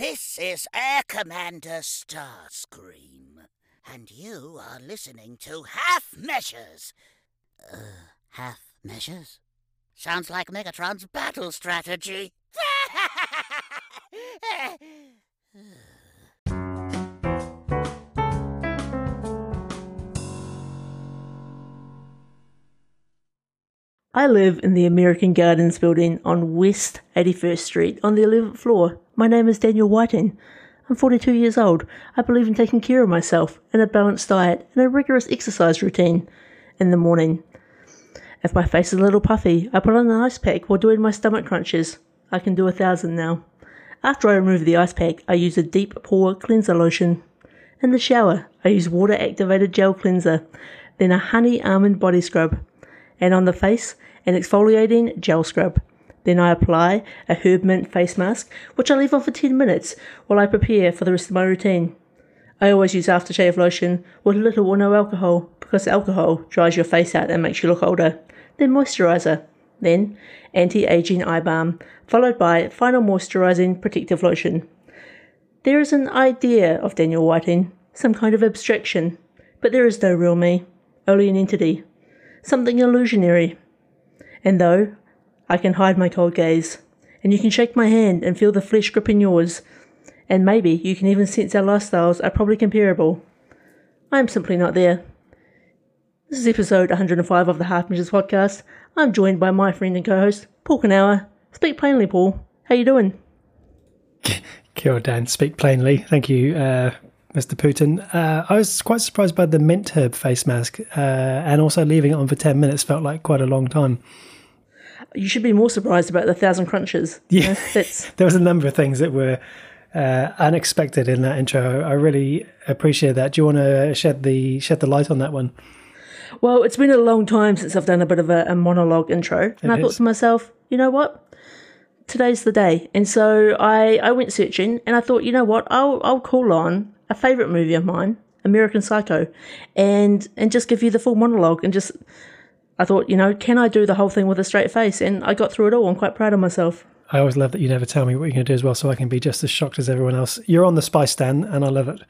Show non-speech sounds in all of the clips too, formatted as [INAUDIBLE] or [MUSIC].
This is Air Commander Starscream, and you are listening to Half Measures. Uh, half measures? Sounds like Megatron's battle strategy. [LAUGHS] I live in the American Gardens building on West 81st Street on the 11th floor. My name is Daniel Whiting. I'm 42 years old. I believe in taking care of myself and a balanced diet and a rigorous exercise routine in the morning. If my face is a little puffy, I put on an ice pack while doing my stomach crunches. I can do a thousand now. After I remove the ice pack, I use a deep pore cleanser lotion. In the shower, I use water activated gel cleanser, then a honey almond body scrub and on the face, an exfoliating gel scrub. Then I apply a herb mint face mask, which I leave on for 10 minutes while I prepare for the rest of my routine. I always use aftershave lotion with little or no alcohol because alcohol dries your face out and makes you look older. Then moisturizer. Then anti aging eye balm, followed by final moisturizing protective lotion. There is an idea of Daniel Whiting, some kind of abstraction, but there is no real me, only an entity something illusionary. And though I can hide my cold gaze, and you can shake my hand and feel the flesh gripping yours, and maybe you can even sense our lifestyles are probably comparable, I am simply not there. This is episode 105 of the Half Measures podcast. I'm joined by my friend and co-host, Paul Knauer. Speak plainly, Paul. How you doing? Kia ora, Dan. Speak plainly. Thank you uh, Mr. Putin. Uh, I was quite surprised by the mint herb face mask, uh, and also leaving it on for 10 minutes felt like quite a long time. You should be more surprised about the thousand crunches. [LAUGHS] Yeah, [LAUGHS] there was a number of things that were uh, unexpected in that intro. I really appreciate that. Do you want to shed the shed the light on that one? Well, it's been a long time since I've done a bit of a, a monologue intro, and it I is. thought to myself, you know what? Today's the day, and so I, I went searching, and I thought, you know what? I'll I'll call on a favorite movie of mine, American Psycho, and and just give you the full monologue and just I thought, you know, can I do the whole thing with a straight face? And I got through it all. I'm quite proud of myself. I always love that you never tell me what you're going to do as well, so I can be just as shocked as everyone else. You're on the spice, Dan, and I love it.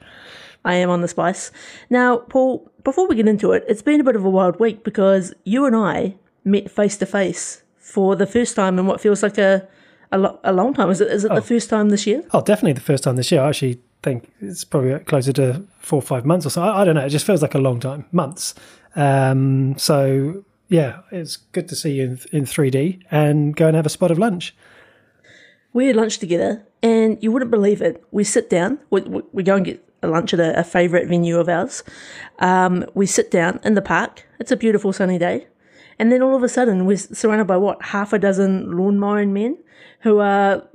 I am on the spice. Now, Paul, before we get into it, it's been a bit of a wild week because you and I met face to face for the first time in what feels like a a, lo- a long time. Is it, is it oh. the first time this year? Oh, definitely the first time this year. I actually think it's probably closer to four or five months or so. I, I don't know. It just feels like a long time, months. Um, so yeah, it's good to see you in, in 3D and go and have a spot of lunch. We had lunch together, and you wouldn't believe it. We sit down. We, we go and get a lunch at a, a favourite venue of ours. Um, we sit down in the park. It's a beautiful sunny day. And then all of a sudden, we're surrounded by what? Half a dozen lawn mowing men who are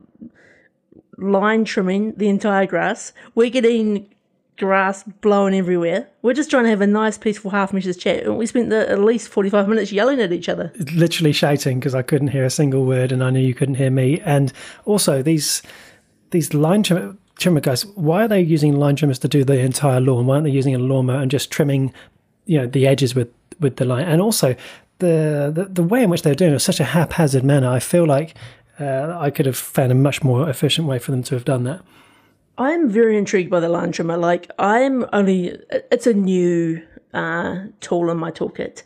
line trimming the entire grass. We're getting grass blowing everywhere. We're just trying to have a nice, peaceful half measures chat. And we spent the, at least 45 minutes yelling at each other. Literally shouting because I couldn't hear a single word and I knew you couldn't hear me. And also, these these line trimmer, trimmer guys, why are they using line trimmers to do the entire lawn? Why aren't they using a lawnmower and just trimming, you know, the edges with, with the line? And also, the, the, the way in which they're doing it was such a haphazard manner. I feel like uh, I could have found a much more efficient way for them to have done that. I'm very intrigued by the trimmer. Like, I'm only, it's a new uh, tool in my toolkit,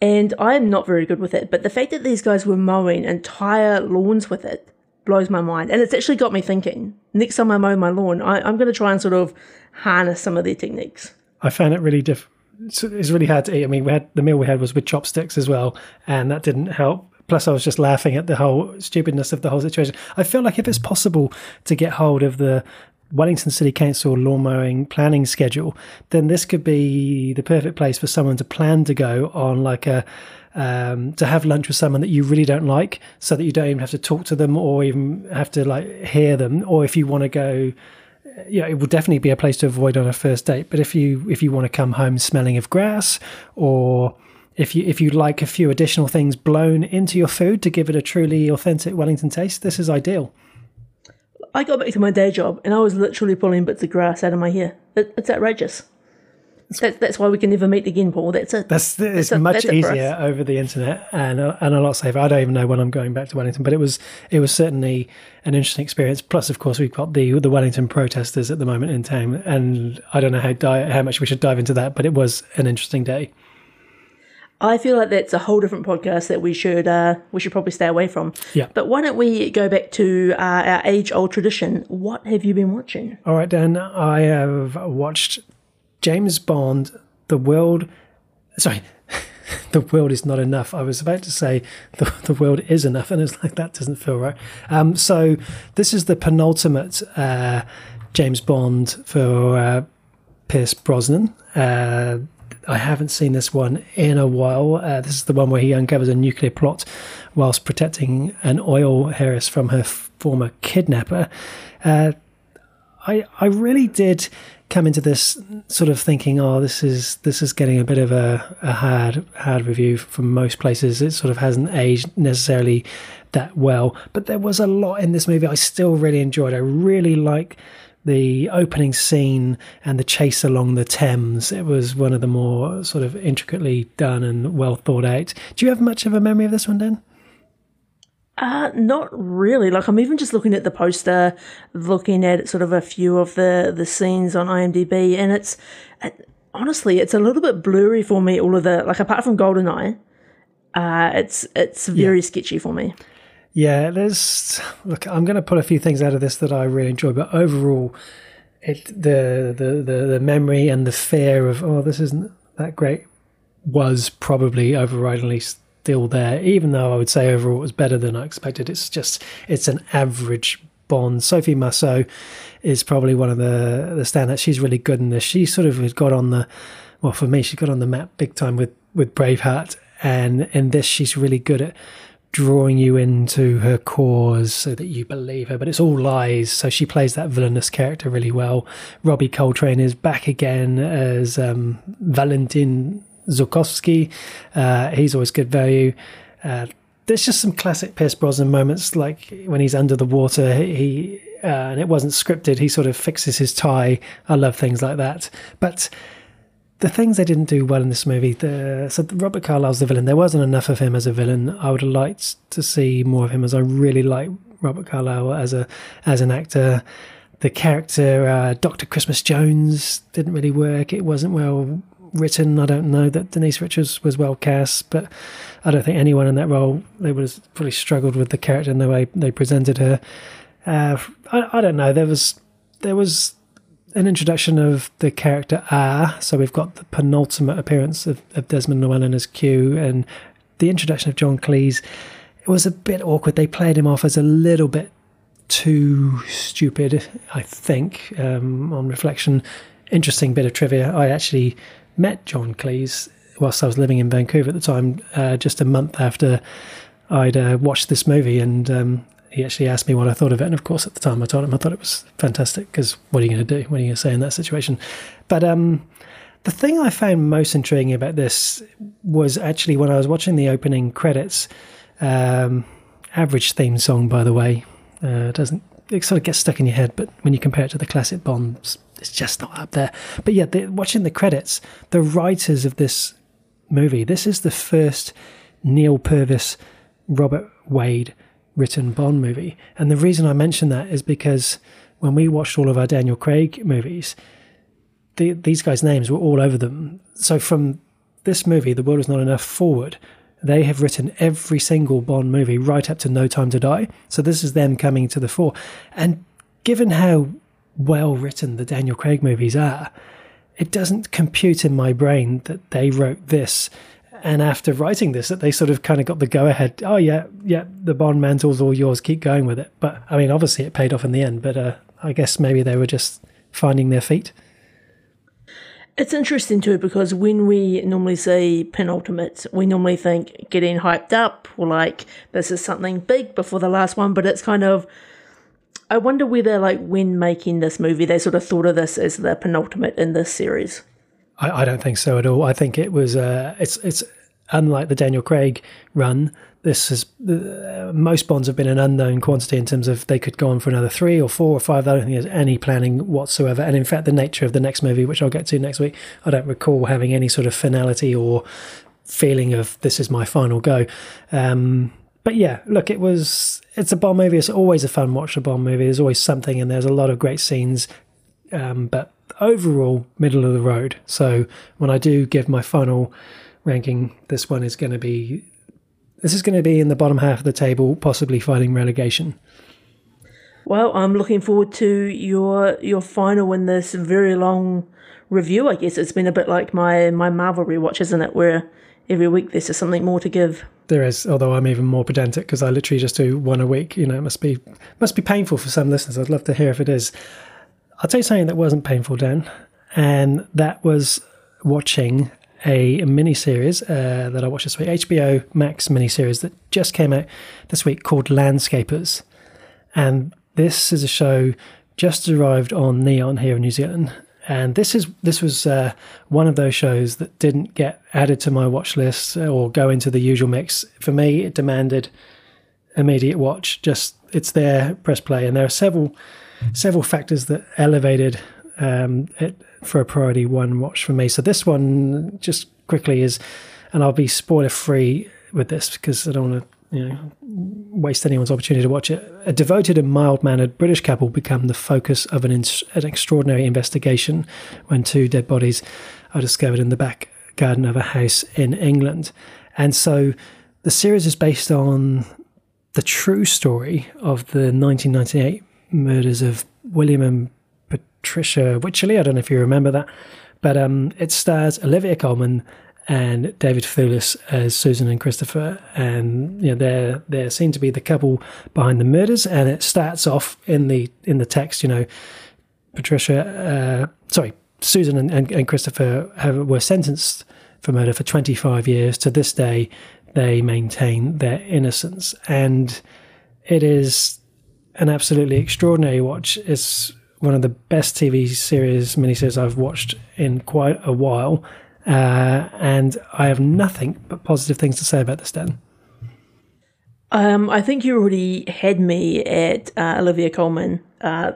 and I'm not very good with it. But the fact that these guys were mowing entire lawns with it blows my mind. And it's actually got me thinking next time I mow my lawn, I, am going to try and sort of harness some of their techniques. I found it really diff. It's really hard to eat. I mean, we had the meal we had was with chopsticks as well, and that didn't help Plus, I was just laughing at the whole stupidness of the whole situation. I feel like if it's possible to get hold of the Wellington City Council lawn mowing planning schedule, then this could be the perfect place for someone to plan to go on like a um, to have lunch with someone that you really don't like, so that you don't even have to talk to them or even have to like hear them. Or if you want to go, yeah, it will definitely be a place to avoid on a first date. But if you if you want to come home smelling of grass or if you if you'd like a few additional things blown into your food to give it a truly authentic Wellington taste, this is ideal. I got back to my day job and I was literally pulling bits of grass out of my hair. It, it's outrageous. That's, that's why we can never meet again, Paul. That's it. That's it's much that's easier over the internet and a, and a lot safer. I don't even know when I'm going back to Wellington, but it was it was certainly an interesting experience. Plus, of course, we've got the the Wellington protesters at the moment in town, and I don't know how di- how much we should dive into that, but it was an interesting day. I feel like that's a whole different podcast that we should uh, we should probably stay away from. Yeah. But why don't we go back to uh, our age old tradition? What have you been watching? All right, Dan, I have watched James Bond, The World. Sorry, [LAUGHS] The World is Not Enough. I was about to say The, the World is Enough, and it's like that doesn't feel right. Um, so, this is the penultimate uh, James Bond for uh, Pierce Brosnan. I haven't seen this one in a while. Uh, this is the one where he uncovers a nuclear plot whilst protecting an oil heiress from her f- former kidnapper. Uh, I I really did come into this sort of thinking, oh, this is this is getting a bit of a, a hard hard review from most places. It sort of hasn't aged necessarily that well, but there was a lot in this movie I still really enjoyed. I really like the opening scene and the chase along the Thames. It was one of the more sort of intricately done and well thought out. Do you have much of a memory of this one, Dan? Uh, not really. Like I'm even just looking at the poster, looking at sort of a few of the the scenes on IMDb, and it's it, honestly it's a little bit blurry for me. All of the like apart from Goldeneye, uh, it's it's very sketchy for me. Yeah, there's look. I'm going to pull a few things out of this that I really enjoy, but overall, it the the the, the memory and the fear of oh this isn't that great was probably overridingly still there. Even though I would say overall it was better than I expected. It's just it's an average Bond. Sophie Marceau is probably one of the the standouts. She's really good in this. She sort of got on the well for me. She got on the map big time with with Braveheart, and in this she's really good at drawing you into her cause so that you believe her, but it's all lies. So she plays that villainous character really well. Robbie Coltrane is back again as um, Valentin Zukovsky. Uh, he's always good value. Uh, there's just some classic Pierce Brosnan moments, like when he's under the water, he uh, and it wasn't scripted. He sort of fixes his tie. I love things like that, but the things they didn't do well in this movie. The, so Robert Carlyle's the villain. There wasn't enough of him as a villain. I would have liked to see more of him, as I really like Robert Carlyle as a as an actor. The character uh, Doctor Christmas Jones didn't really work. It wasn't well written. I don't know that Denise Richards was well cast, but I don't think anyone in that role they would have probably struggled with the character and the way they presented her. Uh, I, I don't know. There was there was an introduction of the character R. So we've got the penultimate appearance of, of Desmond Llewellyn as Q and the introduction of John Cleese. It was a bit awkward. They played him off as a little bit too stupid, I think, um, on reflection. Interesting bit of trivia. I actually met John Cleese whilst I was living in Vancouver at the time, uh, just a month after I'd uh, watched this movie, and um, he actually asked me what I thought of it. And of course, at the time, I told him I thought it was fantastic because what are you going to do? What are you going to say in that situation? But um, the thing I found most intriguing about this was actually when I was watching the opening credits. Um, average theme song, by the way. Uh, doesn't it sort of gets stuck in your head, but when you compare it to the classic Bonds, it's just not up there. But yeah, the, watching the credits, the writers of this movie, this is the first Neil Purvis, Robert Wade written Bond movie. And the reason I mention that is because when we watched all of our Daniel Craig movies, the, these guys' names were all over them. So from this movie, The World Is Not Enough forward, they have written every single Bond movie right up to No Time to Die. So this is them coming to the fore. And given how well written the Daniel Craig movies are, it doesn't compute in my brain that they wrote this. And after writing this, that they sort of kind of got the go ahead. Oh yeah, yeah, the Bond mantle's all yours. Keep going with it. But I mean, obviously, it paid off in the end. But uh, I guess maybe they were just finding their feet. It's interesting too because when we normally see penultimate, we normally think getting hyped up or like this is something big before the last one, but it's kind of. I wonder whether, like, when making this movie, they sort of thought of this as the penultimate in this series. I, I don't think so at all. I think it was uh, it's it's unlike the Daniel Craig run. this is uh, most bonds have been an unknown quantity in terms of they could go on for another three or four or five. I don't think there's any planning whatsoever. And in fact, the nature of the next movie, which I'll get to next week, I don't recall having any sort of finality or feeling of this is my final go. Um, but yeah, look, it was it's a Bond movie. It's always a fun watch. A Bond movie. There's always something, and there's a lot of great scenes. Um, but overall, middle of the road. So when I do give my final ranking, this one is going to be this is going to be in the bottom half of the table, possibly fighting relegation. Well, I'm looking forward to your your final in this very long review. I guess it's been a bit like my my Marvel rewatch, isn't it? Where every week there's just something more to give. There is, although I'm even more pedantic because I literally just do one a week. You know, it must be must be painful for some listeners. I'd love to hear if it is. I'll tell you something that wasn't painful, Dan, and that was watching a mini series uh, that I watched this week, HBO Max mini series that just came out this week called Landscapers, and this is a show just arrived on Neon here in New Zealand. And this is this was uh, one of those shows that didn't get added to my watch list or go into the usual mix. For me, it demanded immediate watch. Just it's there, press play, and there are several several factors that elevated um, it for a priority one watch for me. So this one, just quickly, is, and I'll be spoiler free with this because I don't want to, you know, waste anyone's opportunity to watch it. A devoted and mild-mannered British couple become the focus of an, in- an extraordinary investigation when two dead bodies are discovered in the back garden of a house in England, and so the series is based on the true story of the 1998 murders of William and Patricia Wycherley. I don't know if you remember that, but um, it stars Olivia Colman and David Thewlis as Susan and Christopher, and you know they're they're seen to be the couple behind the murders. And it starts off in the in the text, you know, Patricia, uh, sorry, Susan and, and, and Christopher have, were sentenced for murder for 25 years. To this day, they maintain their innocence, and it is an absolutely extraordinary watch. It's one of the best TV series, miniseries I've watched in quite a while. Uh, and I have nothing but positive things to say about this, Dan. Um, I think you already had me at uh, Olivia Colman. Uh,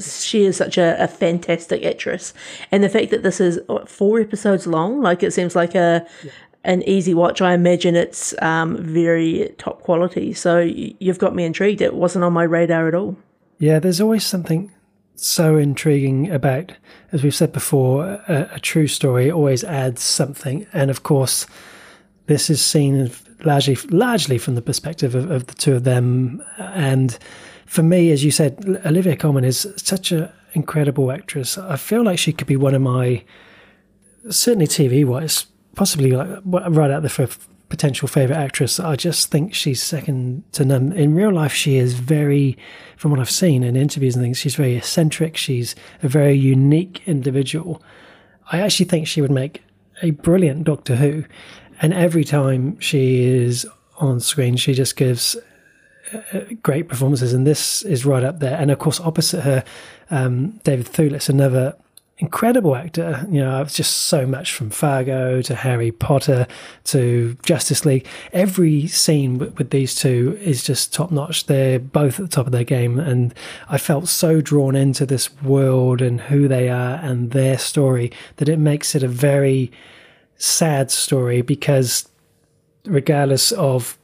she is such a, a, fantastic actress, and the fact that this is what, four episodes long, like it seems like a yeah. An easy watch. I imagine it's um, very top quality. So you've got me intrigued. It wasn't on my radar at all. Yeah, there's always something so intriguing about, as we've said before, a, a, true story always adds something. And of course, this is seen largely largely from the perspective of, of the two of them. And for me, as you said, Olivia Colman is such an incredible actress. I feel like she could be one of my certainly TV wise, possibly like right out there for potential favorite actress. I just think she's second to none. In real life, she is very, from what I've seen in interviews and things, she's very eccentric. She's a very unique individual. I actually think she would make a brilliant Doctor Who. And every time she is on screen, she just gives uh, great performances. And this is right up there. And of course, opposite her, um, David Thewlis, another incredible actor. You know, it's just so much from Fargo to Harry Potter to Justice League. Every scene with, with these two is just top notch. They're both at the top of their game, and I felt so drawn into this world and who they are and their story that it makes it a very sad story because regardless of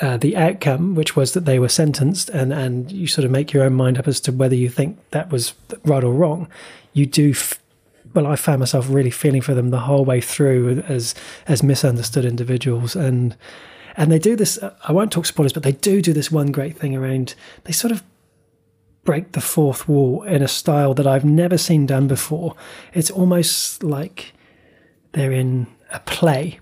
uh, the outcome, which was that they were sentenced, and, and you sort of make your own mind up as to whether you think that was right or wrong you do. F- well, I found myself really feeling for them the whole way through as as misunderstood individuals, and and they do this. I won't talk spoilers, but they do do this one great thing around. They sort of break the fourth wall in a style that I've never seen done before. It's almost like they're in a play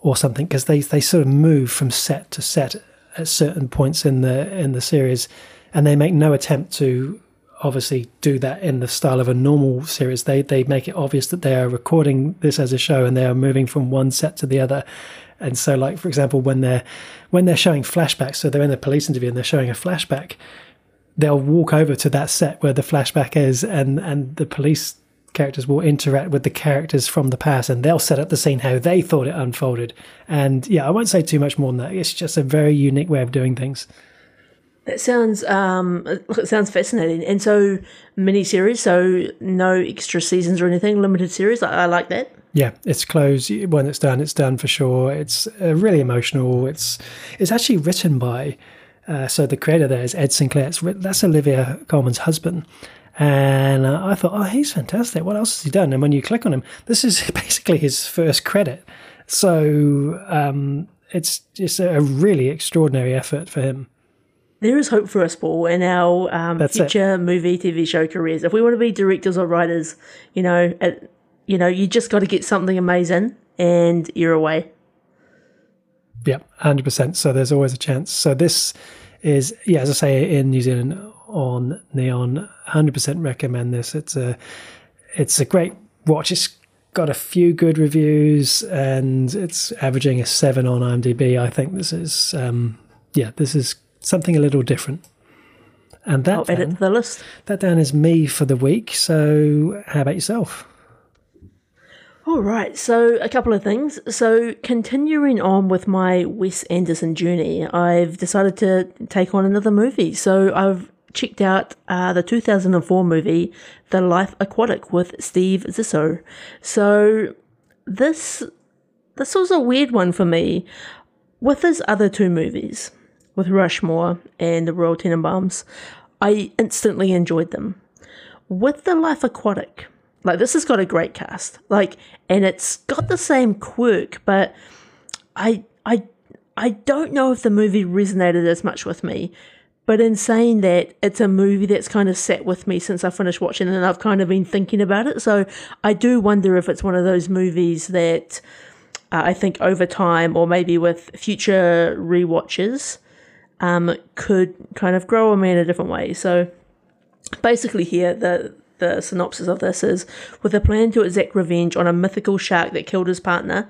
or something because they they sort of move from set to set at certain points in the in the series, and they make no attempt to obviously do that in the style of a normal series. They they make it obvious that they are recording this as a show and they are moving from one set to the other. And so, like for example, when they're when they're showing flashbacks, so they're in a police interview and they're showing a flashback, they'll walk over to that set where the flashback is, and and the police characters will interact with the characters from the past and they'll set up the scene how they thought it unfolded. And yeah, I won't say too much more than that. It's just a very unique way of doing things. That sounds um it sounds fascinating. And so miniseries, so no extra seasons or anything, limited series. I, I like that. Yeah, it's closed when it's done. It's done for sure. It's uh, really emotional. It's it's actually written by uh, so the creator there is Ed Sinclair. It's, that's Olivia Colman's husband. And uh, I thought, oh, he's fantastic. What else has he done? And when you click on him, this is [LAUGHS] basically his first credit. So um, it's just a really extraordinary effort for him. There is hope for us, Paul, in our um, future movie, TV show careers. If we want to be directors or writers, you know, at, you know, you just got to get something amazing, and you're away. Yeah, hundred percent. So there's always a chance. So this is, yeah, as I say, in New Zealand on Neon, hundred percent recommend this. It's a, it's a great watch. It's got a few good reviews and it's averaging a seven on IMDb. I think this is, um, yeah, this is something a little different. And that I'll Dan, edit the list. that Dan is me for the week. So how about yourself? All right, so a couple of things. So, continuing on with my Wes Anderson journey, I've decided to take on another movie. So, I've checked out uh, the 2004 movie, The Life Aquatic, with Steve Zissou. So, this this was a weird one for me. With his other two movies, with Rushmore and The Royal Tenenbaums, I instantly enjoyed them. With The Life Aquatic, like this has got a great cast. Like and it's got the same quirk, but I I I don't know if the movie resonated as much with me. But in saying that, it's a movie that's kind of sat with me since I finished watching and I've kind of been thinking about it. So I do wonder if it's one of those movies that uh, I think over time or maybe with future re-watches um, could kind of grow on me in a different way. So basically here the the synopsis of this is with a plan to exact revenge on a mythical shark that killed his partner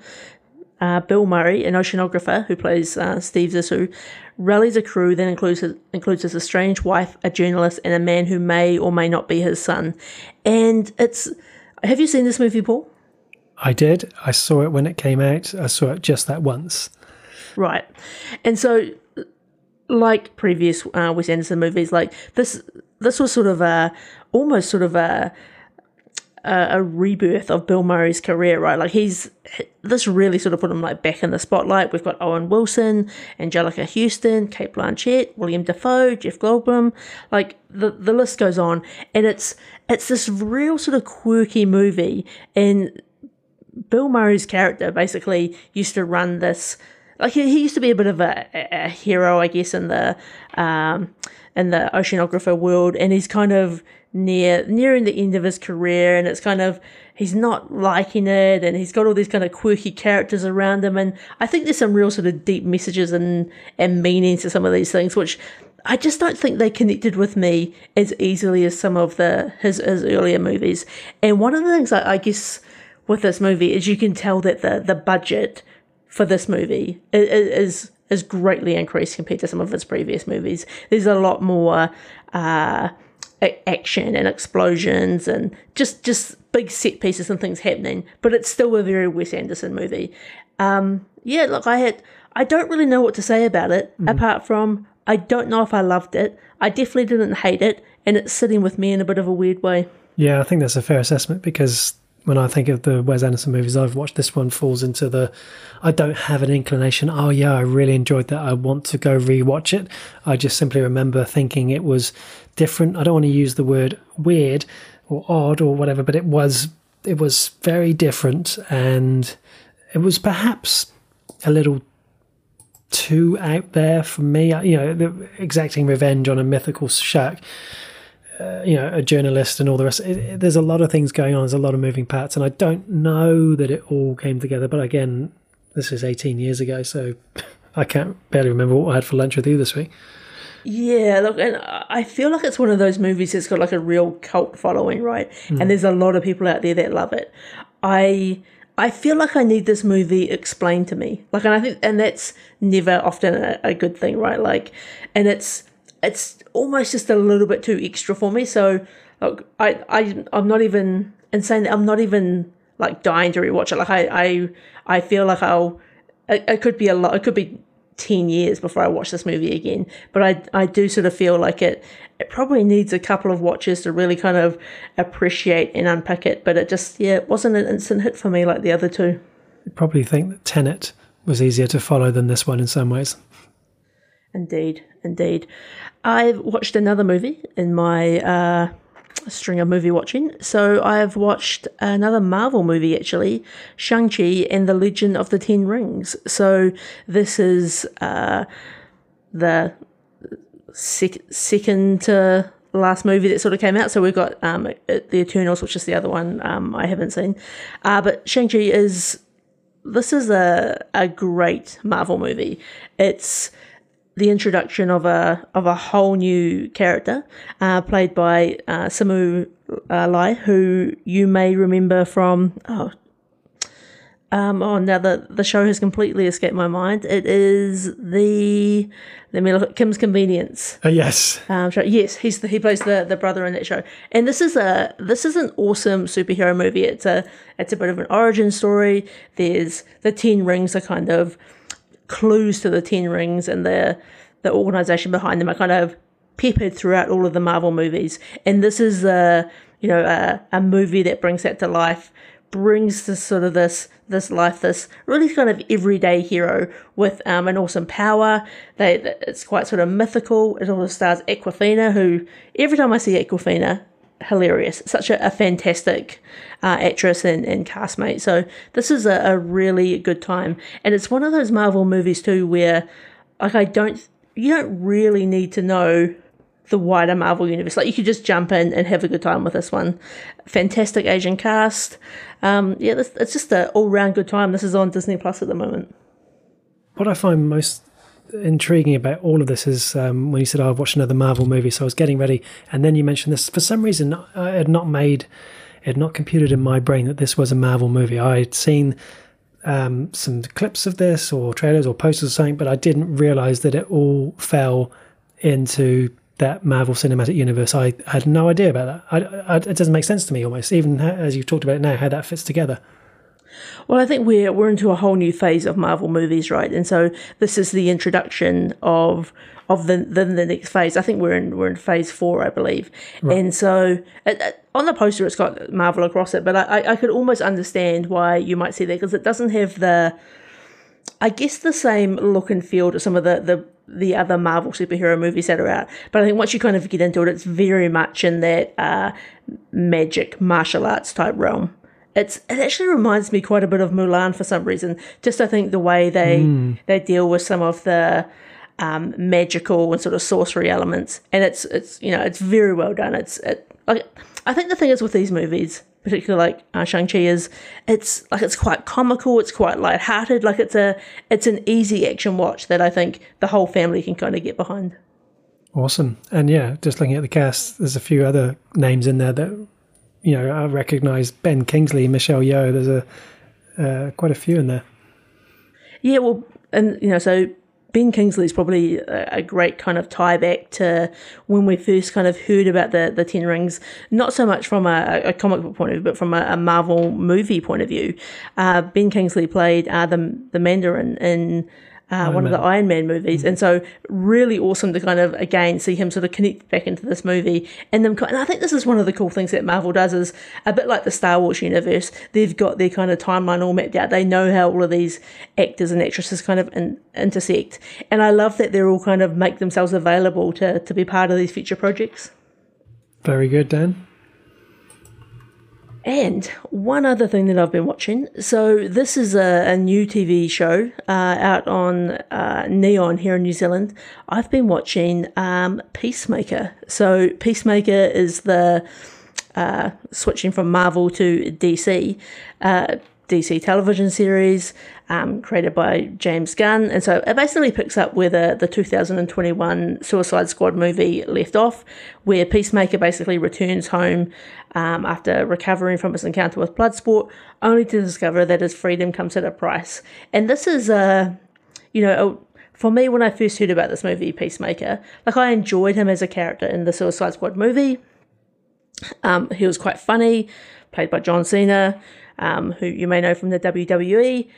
uh, Bill Murray, an oceanographer who plays uh, Steve Zissou, rallies a crew that includes his, includes his estranged wife, a journalist, and a man who may or may not be his son. And it's have you seen this movie, Paul? I did. I saw it when it came out. I saw it just that once. Right. And so, like previous uh, Wes Anderson movies, like this, this was sort of a almost sort of a a, rebirth of Bill Murray's career, right? Like he's this really sort of put him like back in the spotlight. We've got Owen Wilson, Anjelica Huston, Cate Blanchett, William Dafoe, Jeff Goldblum. Like the the list goes on, and it's it's this real sort of quirky movie, and Bill Murray's character basically used to run this. Like he, he used to be a bit of a, a hero, I guess, in the um, in the oceanographer world, and he's kind of near nearing the end of his career, and it's kind of he's not liking it, and he's got all these kind of quirky characters around him, and I think there's some real sort of deep messages and and meanings to some of these things, which I just don't think they connected with me as easily as some of the his his earlier movies. And one of the things I, I guess with this movie is you can tell that the the budget for this movie is is, greatly increased compared to some of his previous movies. There's a lot more uh, action and explosions and just just big set pieces and things happening, but it's still a very Wes Anderson movie. Um, yeah, look, I had I don't really know what to say about it mm. apart from I don't know if I loved it. I definitely didn't hate it, and it's sitting with me in a bit of a weird way. Yeah, I think that's a fair assessment because when I think of the Wes Anderson movies I've watched, this one falls into the I don't have an inclination. Oh yeah, I really enjoyed that. I want to go rewatch it. I just simply remember thinking it was different. I don't want to use the word weird or odd or whatever, but it was it was very different, and it was perhaps a little too out there for me. You know, exacting revenge on a mythical shark uh, you know, a journalist and all the rest. It, it, there's a lot of things going on. There's a lot of moving parts, and I don't know that it all came together. But again, this is 18 years ago, so [LAUGHS] I can't barely remember what I had for lunch with you this week. Yeah, look, and I feel like it's one of those movies that's got like a real cult following, right? Mm. And there's a lot of people out there that love it. I I feel like I need this movie explained to me. Like, and I think, and that's never often a, a good thing, right? Like, and it's it's almost just a little bit too extra for me. So look, I, I I'm not even insane. I'm not even like dying to rewatch it. Like I, I, I feel like I'll. It, it could be a lot. It could be ten years before I watch this movie again. But I, I do sort of feel like it. It probably needs a couple of watches to really kind of appreciate and unpick it. But it just, yeah, it wasn't an instant hit for me like the other two. I probably think that Tenet was easier to follow than this one in some ways. Indeed, indeed. I've watched another movie in my uh, string of movie watching. So I've watched another Marvel movie actually, Shang-Chi and the Legend of the Ten Rings. So this is uh, the sec- second to last movie that sort of came out. So we've got um, The Eternals, which is the other one um, I haven't seen. Uh, but Shang-Chi is, this is a, a great Marvel movie. It's the introduction of a of a whole new character, uh, played by uh, Simu uh, Liu, who you may remember from oh. Um, oh, now the, the show has completely escaped my mind. It is the let me look at Kim's Convenience. Uh, yes, um, show. yes, he's the, he plays the, the brother in that show. And this is a this is an awesome superhero movie. It's a it's a bit of an origin story. There's the Ten Rings are kind of clues to the Ten Rings and the the organization behind them are kind of peppered throughout all of the Marvel movies. And this is a you know a, a movie that brings that to life, brings this sort of this this life, this really kind of everyday hero with um, an awesome power. They it's quite sort of mythical. It also stars Awkwafina, who every time I see Awkwafina, hilarious. Such a, a fantastic uh, actress and, and castmate. So this is a, a really good time. And it's one of those Marvel movies too where like I don't you don't really need to know the wider Marvel universe. Like you could just jump in and have a good time with this one. Fantastic Asian cast. Um, yeah, this, it's just an all round good time. This is on Disney Plus at the moment. What I find most intriguing about all of this is um, when you said, oh, I've watched another Marvel movie, so I was getting ready, and then you mentioned this. For some reason, I had not made, it had not computed in my brain that this was a Marvel movie. I had seen um, some clips of this or trailers or posters or something, but I didn't realize that it all fell into that Marvel Cinematic Universe. I had no idea about that. I, I, it doesn't make sense to me almost, even as you've talked about it now, how that fits together. Well, I think we're we're into a whole new phase of Marvel movies, right? And so this is the introduction of of the the, the next phase. I think we're in we're in phase four, I believe. Right. And so it, it, on the poster, it's got Marvel across it, but I I could almost understand why you might see that because it doesn't have the I guess the same look and feel to some of the, the the other Marvel superhero movies that are out. But I think once you kind of get into it, it's very much in that uh, magic martial arts type realm. It's it actually reminds me quite a bit of Mulan for some reason. Just I think the way they mm. they deal with some of the um, magical and sort of sorcery elements, and it's it's you know it's very well done. It's it like I think the thing is with these movies, particularly like uh, Shang Chi, is it's like it's quite comical, it's quite light-hearted, like it's a it's an easy action watch that I think the whole family can kind of get behind. Awesome, and yeah, just looking at the cast, there's a few other names in there that you know, I recognise Ben Kingsley, Michelle Yeoh. There's a uh, quite a few in there. Yeah, well, and you know, so Ben Kingsley is probably a, great kind of tie back to when we first kind of heard about the the Ten Rings. Not so much from a, a comic book point of view, but from a, a Marvel movie point of view. Uh, ben Kingsley played uh, the the Mandarin in uh, one of the Iron Man movies. And so, really awesome to kind of again see him sort of connect back into this movie. And them, and I think this is one of the cool things that Marvel does is a bit like the Star Wars universe. They've got their kind of timeline all mapped out. They know how all of these actors and actresses kind of in, intersect. And I love that they're all kind of make themselves available to to be part of these future projects. Very good, Dan. And one other thing that I've been watching. So, this is a, a new TV show uh, out on uh, Neon here in New Zealand. I've been watching um, Peacemaker. So, Peacemaker is the uh, switching from Marvel to DC. DC television series um, created by James Gunn. And so it basically picks up where the, the 2021 Suicide Squad movie left off, where Peacemaker basically returns home um, after recovering from his encounter with Bloodsport, only to discover that his freedom comes at a price. And this is, uh, you know, a, for me, when I first heard about this movie, Peacemaker, like I enjoyed him as a character in the Suicide Squad movie. Um, he was quite funny, played by John Cena, um, who you may know from the WWE.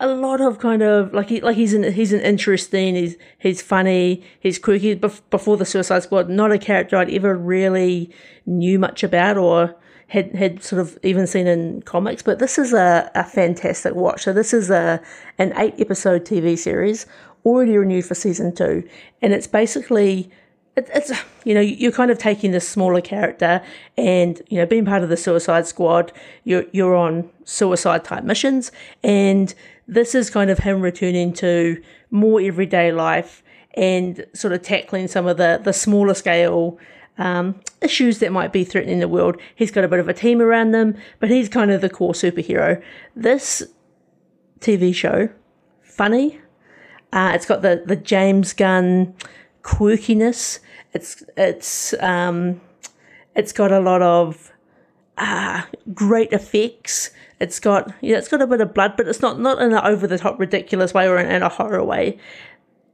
A lot of kind of like he like he's an he's an interesting he's he's funny he's quirky. Bef- before the Suicide Squad, not a character I'd ever really knew much about or had had sort of even seen in comics. But this is a, a fantastic watch. So this is a an eight episode TV series already renewed for season two, and it's basically it, it's you know you're kind of taking this smaller character and you know being part of the Suicide Squad, you're you're on suicide type missions, and this is kind of him returning to more everyday life and sort of tackling some of the the smaller scale um, issues that might be threatening the world. He's got a bit of a team around them, but he's kind of the core superhero. This TV show, funny. Uh, it's got the the James Gunn quirkiness. It's it's um, it's got a lot of uh, great effects. It's got yeah, it's got a bit of blood, but it's not not in an over the top ridiculous way or in, in a horror way.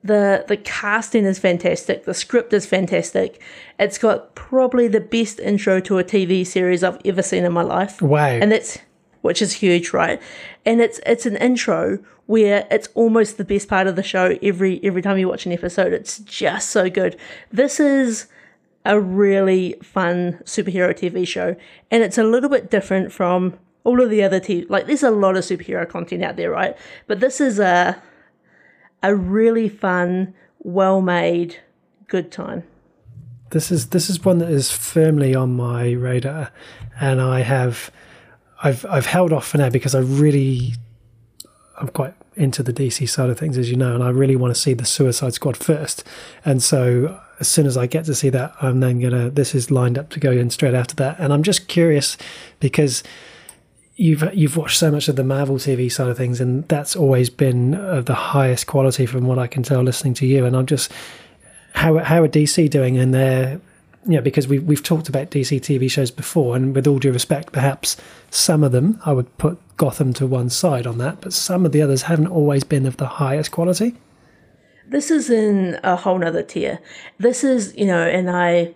The the casting is fantastic. The script is fantastic. It's got probably the best intro to a TV series I've ever seen in my life. Wow. And that's which is huge, right? And it's it's an intro where it's almost the best part of the show every every time you watch an episode. It's just so good. This is a really fun superhero TV show, and it's a little bit different from all of the other TV. Like, there's a lot of superhero content out there, right? But this is a a really fun, well made, good time. This is this is one that is firmly on my radar, and I have I've I've held off for now because I really I'm quite into the DC side of things, as you know, and I really want to see the Suicide Squad first. And so as soon as I get to see that, I'm then gonna. This is lined up to go in straight after that, and I'm just curious because you've you've watched so much of the Marvel TV side of things, and that's always been of the highest quality from what I can tell listening to you. And I'm just how how are DC doing in their you know, because we we've talked about DC TV shows before, and with all due respect, perhaps some of them I would put Gotham to one side on that, but some of the others haven't always been of the highest quality. This is in a whole nother tier. This is, you know, and I,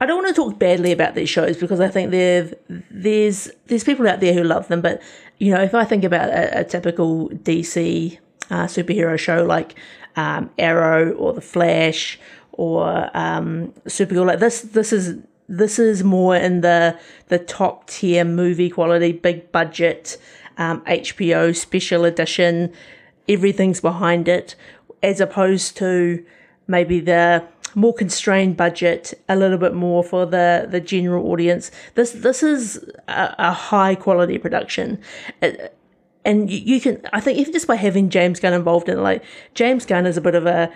I don't want to talk badly about these shows because I think there's there's people out there who love them, but you know, if I think about a, a typical DC uh, superhero show like um, Arrow or The Flash or um, Supergirl. Like this, this is this is more in the the top tier movie quality, big budget, um, HBO special edition. Everything's behind it, as opposed to maybe the more constrained budget, a little bit more for the the general audience. This this is a, a high quality production. It, and you, can, I think, even just by having James Gunn involved in like James Gunn is a bit of a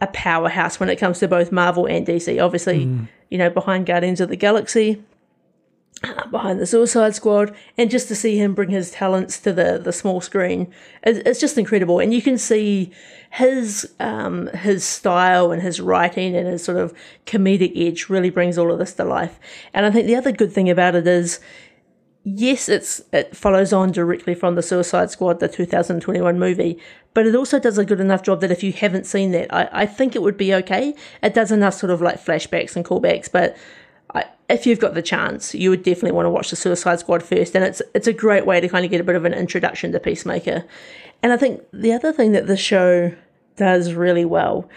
a powerhouse when it comes to both Marvel and DC. Obviously, mm. you know, behind Guardians of the Galaxy, behind the Suicide Squad, and just to see him bring his talents to the the small screen, it's, it's just incredible. And you can see his um, his style and his writing and his sort of comedic edge really brings all of this to life. And I think the other good thing about it is yes, it's it follows on directly from the Suicide Squad, the 2021 movie, but it also does a good enough job that if you haven't seen that, I, I think it would be okay. It does enough sort of like flashbacks and callbacks, but I, if you've got the chance, you would definitely want to watch the Suicide Squad first, and it's it's a great way to kind of get a bit of an introduction to Peacemaker. And I think the other thing that the show does really well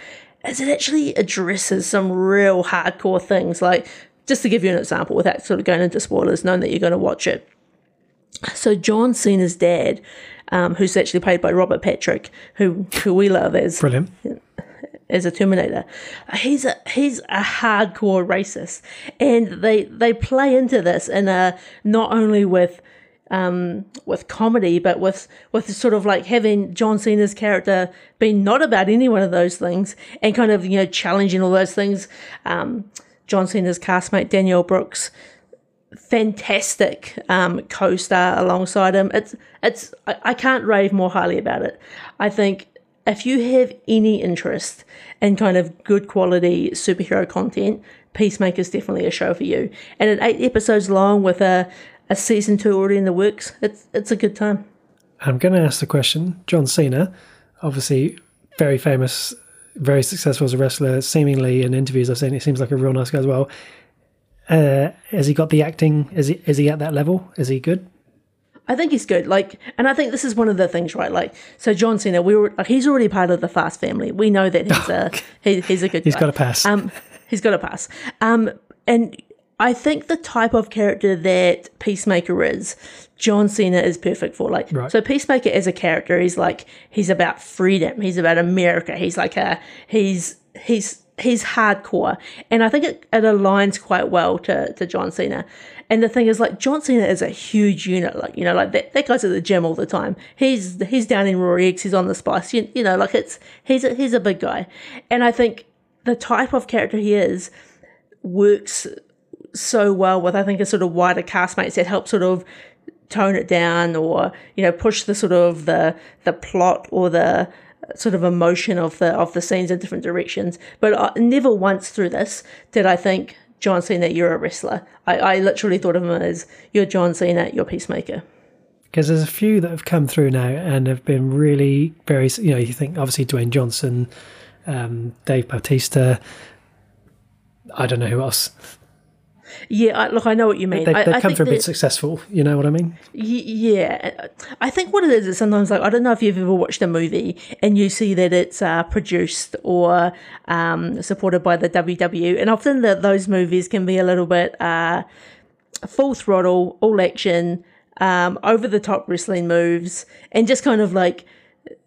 is it actually addresses some real hardcore things like just to give you an example without sort of going into spoilers, knowing that you're going to watch it. So John Cena's dad, um, who's actually played by Robert Patrick, who who we love as brilliant as a Terminator, he's a he's a hardcore racist, and they they play into this in a not only with um, with comedy, but with with sort of like having John Cena's character being not about any one of those things, and kind of you know challenging all those things. Um, John Cena's castmate Danielle Brooks, fantastic um, co-star alongside him. It's it's I, I can't rave more highly about it. I think if you have any interest in kind of good quality superhero content, Peacemaker is definitely a show for you. And at eight episodes long with a, a season two already in the works, it's it's a good time. I'm going to ask the question. John Cena, obviously very famous very successful as a wrestler. Seemingly in interviews I've seen, he seems like a real nice guy as well. Uh, has he got the acting? Is he is he at that level? Is he good? I think he's good. Like, and I think this is one of the things, right? Like, so John Cena, we were like, he's already part of the Fast family. We know that he's [LAUGHS] a he, he's a good. He's guy. got a pass. Um, he's got a pass. Um, and I think the type of character that Peacemaker is, John Cena is perfect for. Like, Right. so Peacemaker as a character, he's like he's about freedom. He's about America. He's like a he's he's he's hardcore, and I think it, it aligns quite well to to John Cena. And the thing is, like John Cena is a huge unit. Like you know, like that, that guy's at the gym all the time. He's he's down in Raw Eggs. He's on the Spice. You, you know, like it's he's a, he's a big guy, and I think the type of character he is works so well with I think a sort of wider castmates that help sort of tone it down or you know push the sort of the the plot or the sort of emotion of the of the scenes in different directions. But I, never once through this did I think John Cena, you're a wrestler. I, I literally thought of him as you're John Cena, you're Peacemaker. Because there's a few that have come through now and have been really very. You know, you think obviously Dwayne Johnson, um, Dave Bautista. I don't know who else. Yeah, I, look, I know what you mean. They, I come think through and been successful. You know what I mean? Y- Yeah, I think what it is is sometimes like I don't know if you've ever watched a movie and you see that it's uh, produced or um, supported by the WW, and often that those movies can be a little bit uh, full throttle, all action, um, over the top wrestling moves, and just kind of like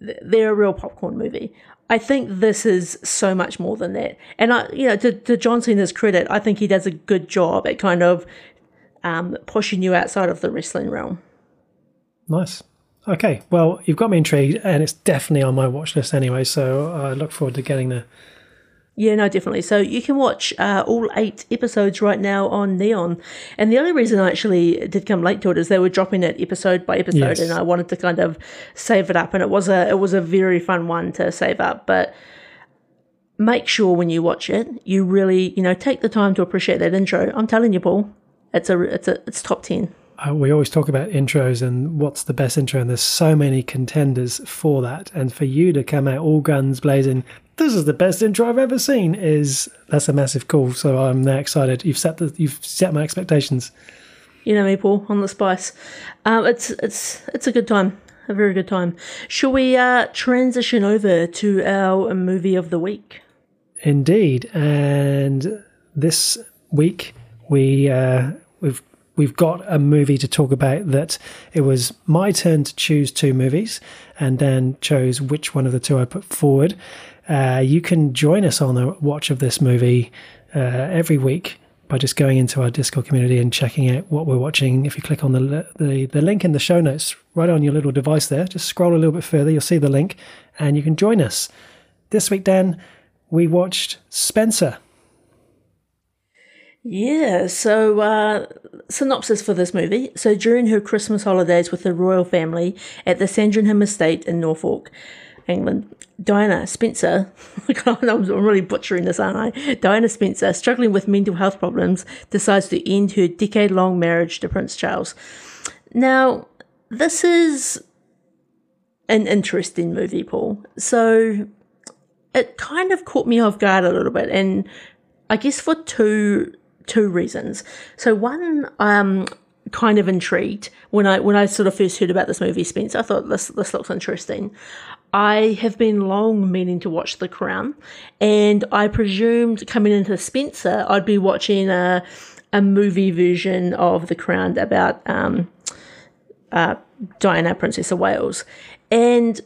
they're a real popcorn movie. I think this is so much more than that, and I, you know, to, to John Cena's credit, I think he does a good job at kind of um, pushing you outside of the wrestling realm. Nice. Okay, well, you've got me intrigued, and it's definitely on my watch list anyway. So I look forward to getting there. Yeah, no, definitely. So you can watch uh, all eight episodes right now on Neon. And the only reason I actually did come late to it is they were dropping it episode by episode, Yes. and I wanted to kind of save it up. And it was a it was a very fun one to save up, but. Make sure when you watch it, you really, you know, take the time to appreciate that intro. I'm telling you, Paul, it's a, it's a, it's top ten. Uh, we always talk about intros and what's the best intro, and there's so many contenders for that. And for you to come out all guns blazing, this is the best intro I've ever seen. Is that's a massive call. So I'm now excited. You've set the you've set my expectations. You know me, Paul, on the spice. Um, it's it's it's a good time, a very good time. Shall we uh, transition over to our movie of the week? Indeed, and this week we uh, we've we've got a movie to talk about. That it was my turn to choose two movies, and Dan chose which one of the two I put forward. Uh, you can join us on the watch of this movie uh, every week by just going into our Discord community and checking out what we're watching. If you click on the the the link in the show notes right on your little device there, just scroll a little bit further, you'll see the link, and you can join us. This week, Dan, we watched Spencer. Yeah, so uh, synopsis for this movie. So during her Christmas holidays with the royal family at the Sandringham estate in Norfolk, England, Diana Spencer, [LAUGHS] [LAUGHS] I'm really butchering this, aren't I? Diana Spencer, struggling with mental health problems, decides to end her decade long marriage to Prince Charles. Now, this is an interesting movie, Paul. So it kind of caught me off guard a little bit, and I guess for two two reasons. So one, um, kind of intrigued when I when I sort of first heard about this movie, Spencer. I thought this this looks interesting. I have been long meaning to watch The Crown, and I presumed coming into Spencer, I'd be watching a a movie version of The Crown about um, uh, Diana, Princess of Wales, and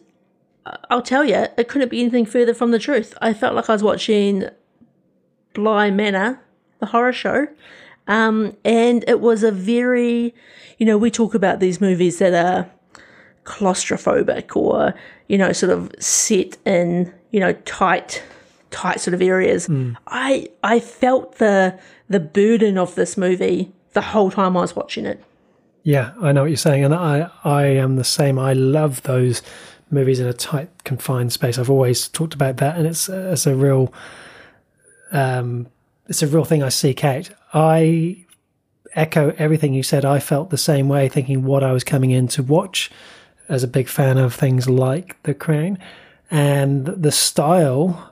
I'll tell you, it couldn't be anything further from the truth. I felt like I was watching Bly Manor, the horror show. Um, and it was a very, you know, we talk about these movies that are claustrophobic or, you know, sort of set in, you know, tight, tight sort of areas. I I felt the the burden of this movie the whole time I was watching it. Yeah, I know what you're saying, and I I am the same. I love those movies in a tight, confined space. I've always talked about that, and it's it's a real um, it's a real thing I seek out. I echo everything you said. I felt the same way, thinking what I was coming in to watch. As a big fan of things like The Crown, and the style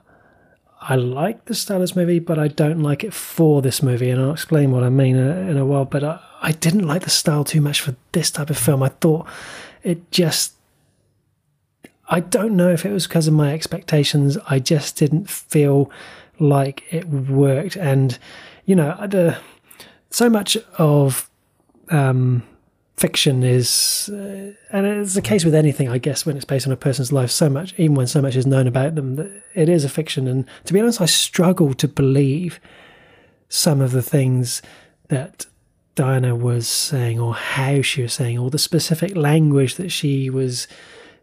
I like the style of this movie, but I don't like it for this movie, and I'll explain what I mean in a, while. But I, I didn't like the style too much for this type of film. I thought it just. I don't know if it was because of my expectations. I just didn't feel like it worked, and you know, so much of um, fiction is, uh, and it's the case with anything, I guess, when it's based on a person's life. So much, even when so much is known about them, that it is a fiction. And to be honest, I struggle to believe some of the things that Diana was saying, or how she was saying, or the specific language that she was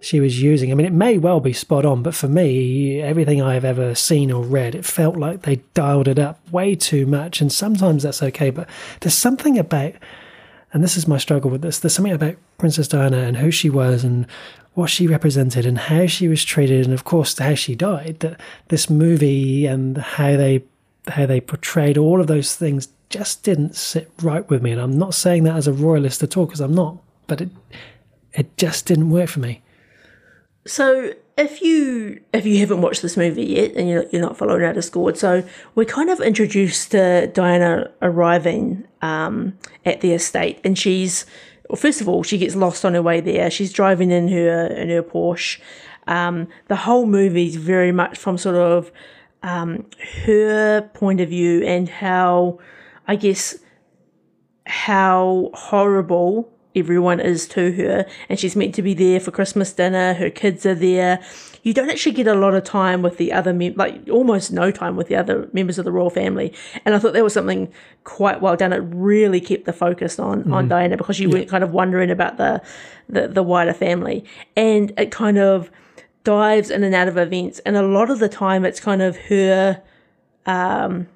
she was using. I mean, it may well be spot on, but for me, everything I've ever seen or read, it felt like they dialed it up way too much. And sometimes that's okay, but there's something about and this is my struggle with this. There's something about Princess Diana and who she was and what she represented and how she was treated, and of course how she died. That this movie and how they how they portrayed all of those things just didn't sit right with me. And I'm not saying that as a royalist at all because I'm not, but it it just didn't work for me. So if you if you haven't watched this movie yet and you're, you're not following our Discord, so we're kind of introduced to Diana arriving um, at the estate, and she's well, first of all she gets lost on her way there. She's driving in her in her Porsche. Um, the whole movie is very much from sort of um, her point of view and how I guess how horrible everyone is to her and she's meant to be there for Christmas dinner. Her kids are there. You don't actually get a lot of time with the other, mem- like almost no time with the other members of the royal family. And I thought that was something quite well done. It really kept the focus on, mm. on Diana because you yeah. were kind of wondering about the, the, the wider family. And it kind of dives in and out of events. And a lot of the time it's kind of her, um,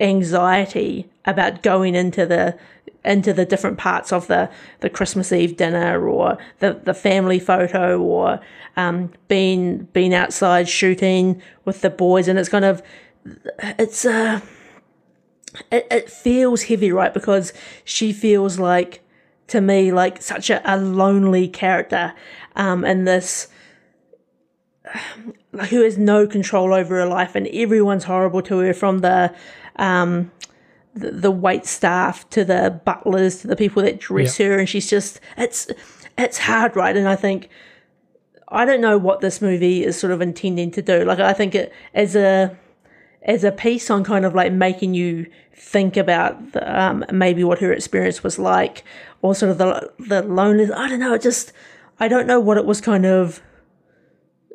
anxiety about going into the into the different parts of the, the Christmas Eve dinner or the, the family photo or um, being being outside shooting with the boys. And it's kind of it's uh it, it feels heavy right? Because she feels like to me like such a, a lonely character um and this who has no control over her life and everyone's horrible to her from the um the, the wait staff to the butlers to the people that dress her and she's just it's it's hard right? And i think i don't know what this movie is sort of intending to do. Like i think it as a as a piece on kind of like making you think about the, um, maybe what her experience was like or sort of the the loneliness. I don't know it just i don't know what it was kind of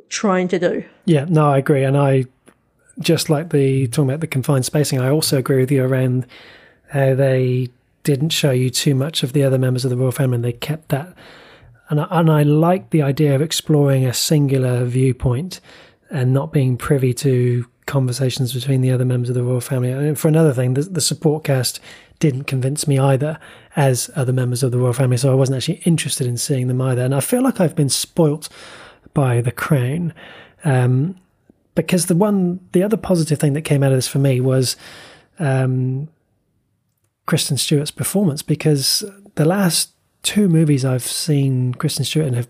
trying to do. Yeah no i agree. And i just like the talking about the confined spacing, I also agree with you around how they didn't show you too much of the other members of the royal family. And they kept that, and I, and I like the idea of exploring a singular viewpoint and not being privy to conversations between the other members of the royal family. And for another thing, the, the support cast didn't convince me either as other members of the royal family, so I wasn't actually interested in seeing them either. And I feel like I've been spoilt by The Crown. Um, because the one the other positive thing that came out of this for me was um, Kristen Stewart's performance because the last two movies I've seen Kristen Stewart in have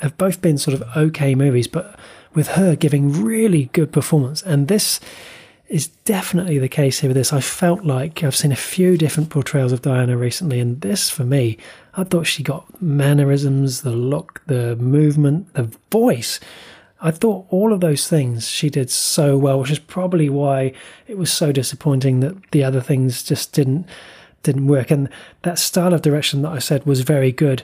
have both been sort of okay movies, but with her giving really good performance, and this is definitely the case here with this. I felt like I've seen a few different portrayals of Diana recently, and this for me, I thought she got mannerisms, the look, the movement, the voice I thought all of those things she did so well, which is probably why it was so disappointing that the other things just didn't didn't work. And that style of direction that I said was very good,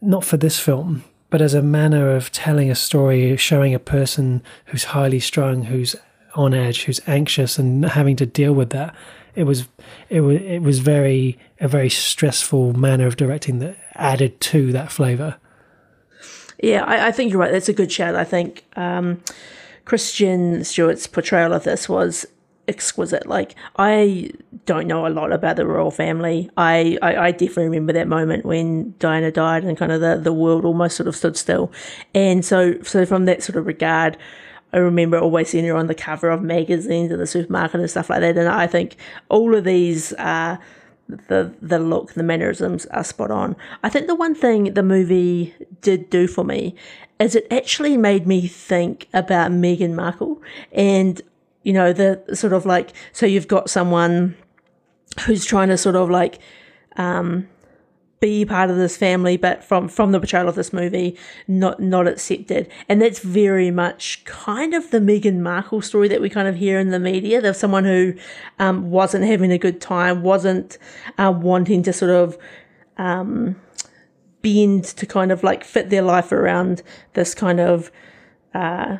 not for this film, but as a manner of telling a story, showing a person who's highly strung, who's on edge, who's anxious, and having to deal with that. It was it was it was very a very stressful manner of directing that added to that flavour. Yeah, I, I, think you're right. That's a good shout. I think um, Kristen Stewart's portrayal of this was exquisite. Like I don't know a lot about the royal family. I, I, I, definitely remember that moment when Diana died and kind of the, the world almost sort of stood still. And so so from that sort of regard, I remember always seeing her on the cover of magazines at the supermarket and stuff like that. And I think all of these uh, the the look, the mannerisms are spot on. I think the one thing the movie did do for me is it actually made me think about Meghan Markle and you know the sort of like so you've got someone who's trying to sort of like um, be part of this family, but from from the portrayal of this movie, not not accepted. And that's very much kind of the Meghan Markle story that we kind of hear in the media. There's someone who um, wasn't having a good time, wasn't uh, wanting to sort of um, bend to kind of like fit their life around this kind of. Uh,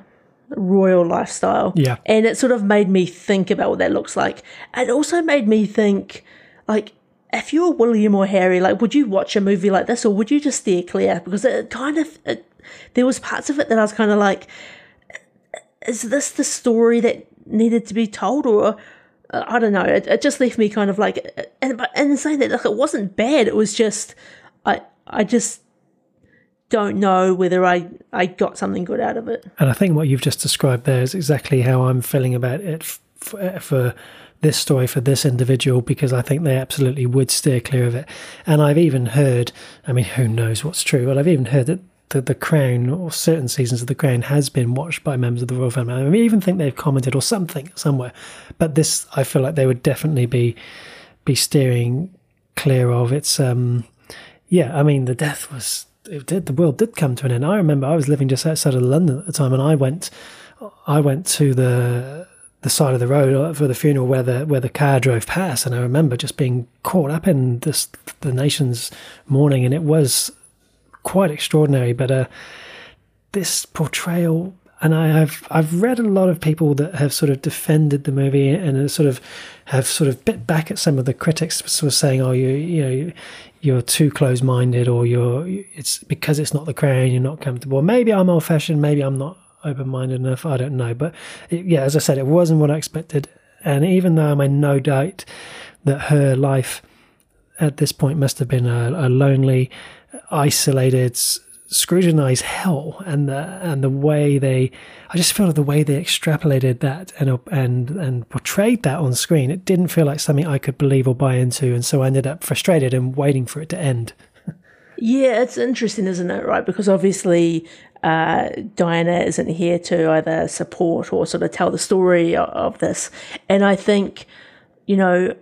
royal lifestyle. Yeah. And it sort of made me think about what that looks like. It also made me think, like, if you were William or Harry, like, would you watch a movie like this or would you just steer clear? Because it kind of, it, there was parts of it that I was kind of like, is this the story that needed to be told or I don't know. It, it just left me kind of like, and but and saying that like it wasn't bad. It was just, I I just don't know whether I I got something good out of it. And I think what you've just described there is exactly how I'm feeling about it for, for this story for this individual because I think they absolutely would steer clear of it. And I've even heard, I mean, who knows what's true, but I've even heard that the, the Crown or certain seasons of the Crown has been watched by members of the royal family. I mean, even think they've commented or something somewhere. But this, I feel like they would definitely be be steering clear of. It's um, yeah. I mean, the death was it did. The world did come to an end. I remember I was living just outside of London at the time, and I went, I went to the the side of the road for the funeral where the where the car drove past, and I remember just being caught up in this the nation's mourning, and it was quite extraordinary. But uh, this portrayal, and I, have I've read a lot of people that have sort of defended the movie and sort of have sort of bit back at some of the critics, sort of saying, "Oh, you you know." You're too close-minded, or you're it's because it's not the crown. You're not comfortable. Maybe I'm old-fashioned. Maybe I'm not open minded enough. I don't know. But it, yeah, as I said, it wasn't what I expected. And even though I'm in no doubt that her life at this point must have been a, a lonely, isolated, scrutinized hell, and the and the way they, I just feel the way they extrapolated that and and and portrayed that on screen, it didn't feel like something I could believe or buy into, and so I ended up frustrated and waiting for it to end. Yeah, it's interesting, isn't it? Right, because obviously uh, Diana isn't here to either support or sort of tell the story of, of this, and I think, you know,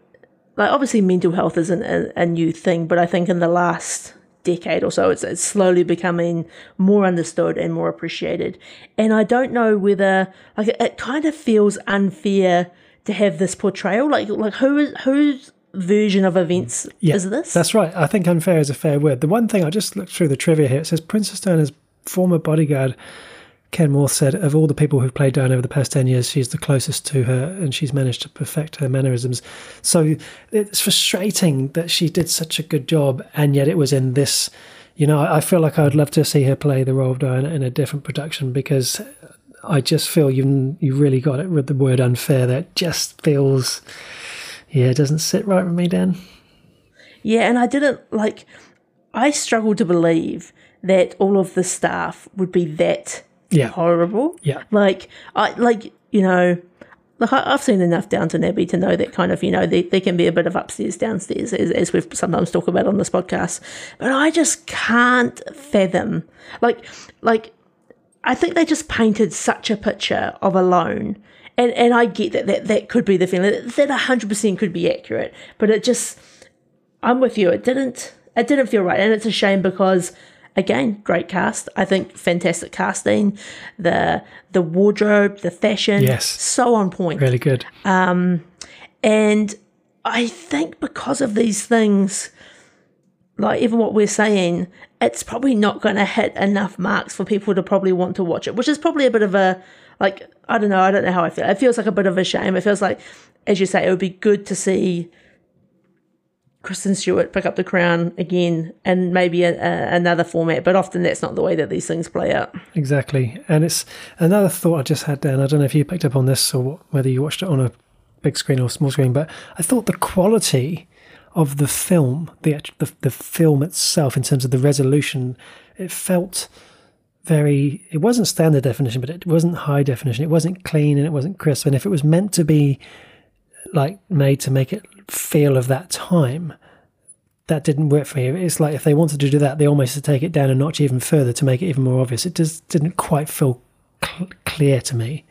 like obviously mental health isn't a, a, new thing, but I think in the last decade or so, it's, it's slowly becoming more understood and more appreciated. And I don't know whether like it, it kind of feels unfair to have this portrayal. Like like who is who's version of events yeah, is this? That's right. I think unfair is a fair word. The one thing I just looked through the trivia here, it says Princess Diana's former bodyguard, Ken Wharfe, said of all the people who've played Diana over the past 10 years, she's the closest to her and she's managed to perfect her mannerisms. So it's frustrating that she did such a good job and yet it was in this. You know, I feel like I would love to see her play the role of Diana in a different production because I just feel you you really got it with the word unfair. That just feels yeah, it doesn't sit right with me, Dan. Yeah, and I didn't like. I struggled to believe that all of the staff would be that yeah. horrible. Yeah, like I like you know. Like I've seen enough Downton Abbey to know that kind of you know there, there can be a bit of upstairs downstairs as, as we've sometimes talked about on this podcast, but I just can't fathom like like I think they just painted such a picture of alone and and I get that that, that could be the feeling that hundred percent could be accurate, but it just I'm with you. It didn't it didn't feel right, and it's a shame because again, great cast. I think fantastic casting. The the wardrobe, the fashion, yes, so on point, really good. Um, and I think because of these things, like even what we're saying, it's probably not going to hit enough marks for people to probably want to watch it, which is probably a bit of a like I don't know, I don't know how I feel. It feels like a bit of a shame. It feels like, as you say, it would be good to see Kristen Stewart pick up the crown again and maybe a, a, another format, but often that's not the way that these things play out. Exactly. And it's another thought I just had, Dan. I don't know if you picked up on this or whether you watched it on a big screen or small screen, but I thought the quality of the film, the, the, the film itself, in terms of the resolution, it felt very it wasn't standard definition but it wasn't high definition it wasn't clean and it wasn't crisp and if it was meant to be like made to make it feel of that time, that didn't work for me. It's like if they wanted to do that, they almost had to take it down a notch even further to make it even more obvious. It just didn't quite feel cl- clear to me.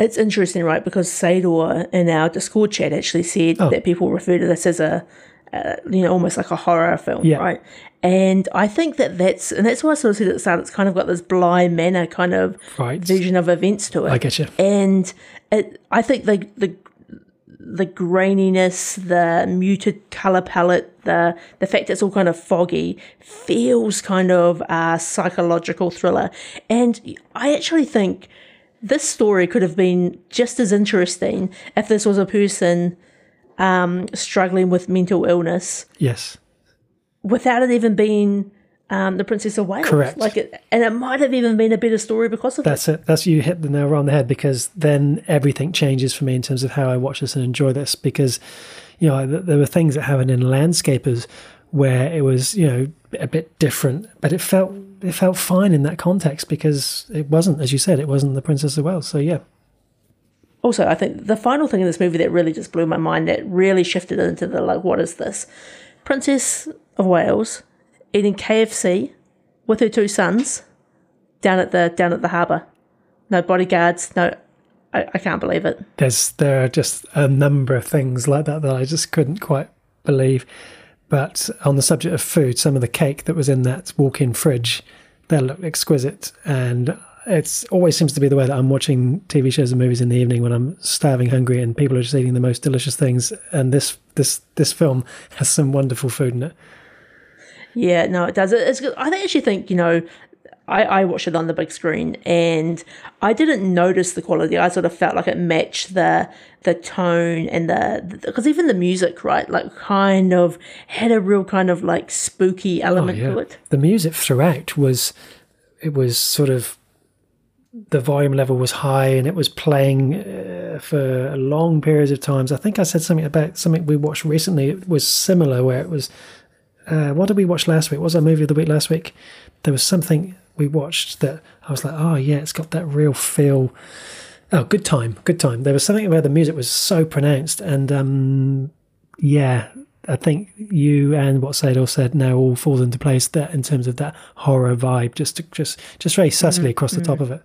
It's interesting, right? Because Sador in our Discord chat actually said Oh. that people refer to this as a, uh, you know, almost like a horror film, Yeah. right? And I think that that's, and that's why I sort of said at the start, it's kind of got this Bly Manor kind of Right. vision of events to it. I get you. and it, I think the the the graininess, the muted color palette, the the fact it's all kind of foggy feels kind of a psychological thriller. And I actually think this story could have been just as interesting if this was a person um, struggling with mental illness Yes. Without it even being um, the Princess of Wales. Correct. Like it, and it might have even been a better story because of it. That's it. That's you hit the nail on the head because then everything changes for me in terms of how I watch this and enjoy this. Because you know there were things that happened in Landscapers where it was you know a bit different, but it felt it felt fine in that context because it wasn't, as you said, it wasn't the Princess of Wales. So yeah, also, I think the final thing in this movie that really just blew my mind, that really shifted into the like, what is this? Princess of Wales eating KFC with her two sons down at the down at the harbour. No bodyguards. No, I, I can't believe it. there's there are just a number of things like that that I just couldn't quite believe. But on the subject of food, some of the cake that was in that walk-in fridge, that looked exquisite, and it always seems to be the way that I'm watching TV shows and movies in the evening when I'm starving, hungry, and people are just eating the most delicious things. And this this this film has some wonderful food in it. Yeah, no, it does. It- It's good. I actually think you know. I, I watched it on the big screen and I didn't notice the quality. I sort of felt like it matched the the tone and the because even the music, right, like kind of had a real kind of like spooky element to it. The music throughout was it was sort of the volume level was high and it was playing uh, for long periods of times. I think I said something about something we watched recently. It was similar where it was. Uh, what did we watch last week? What was our movie of the week last week? There was something we watched that I was like, oh yeah, it's got that real feel. Oh, good time, good time. There was something where the music was so pronounced, and um, yeah, I think you and what Sador said now all falls into place there in terms of that horror vibe, just just just very subtly across the top of it.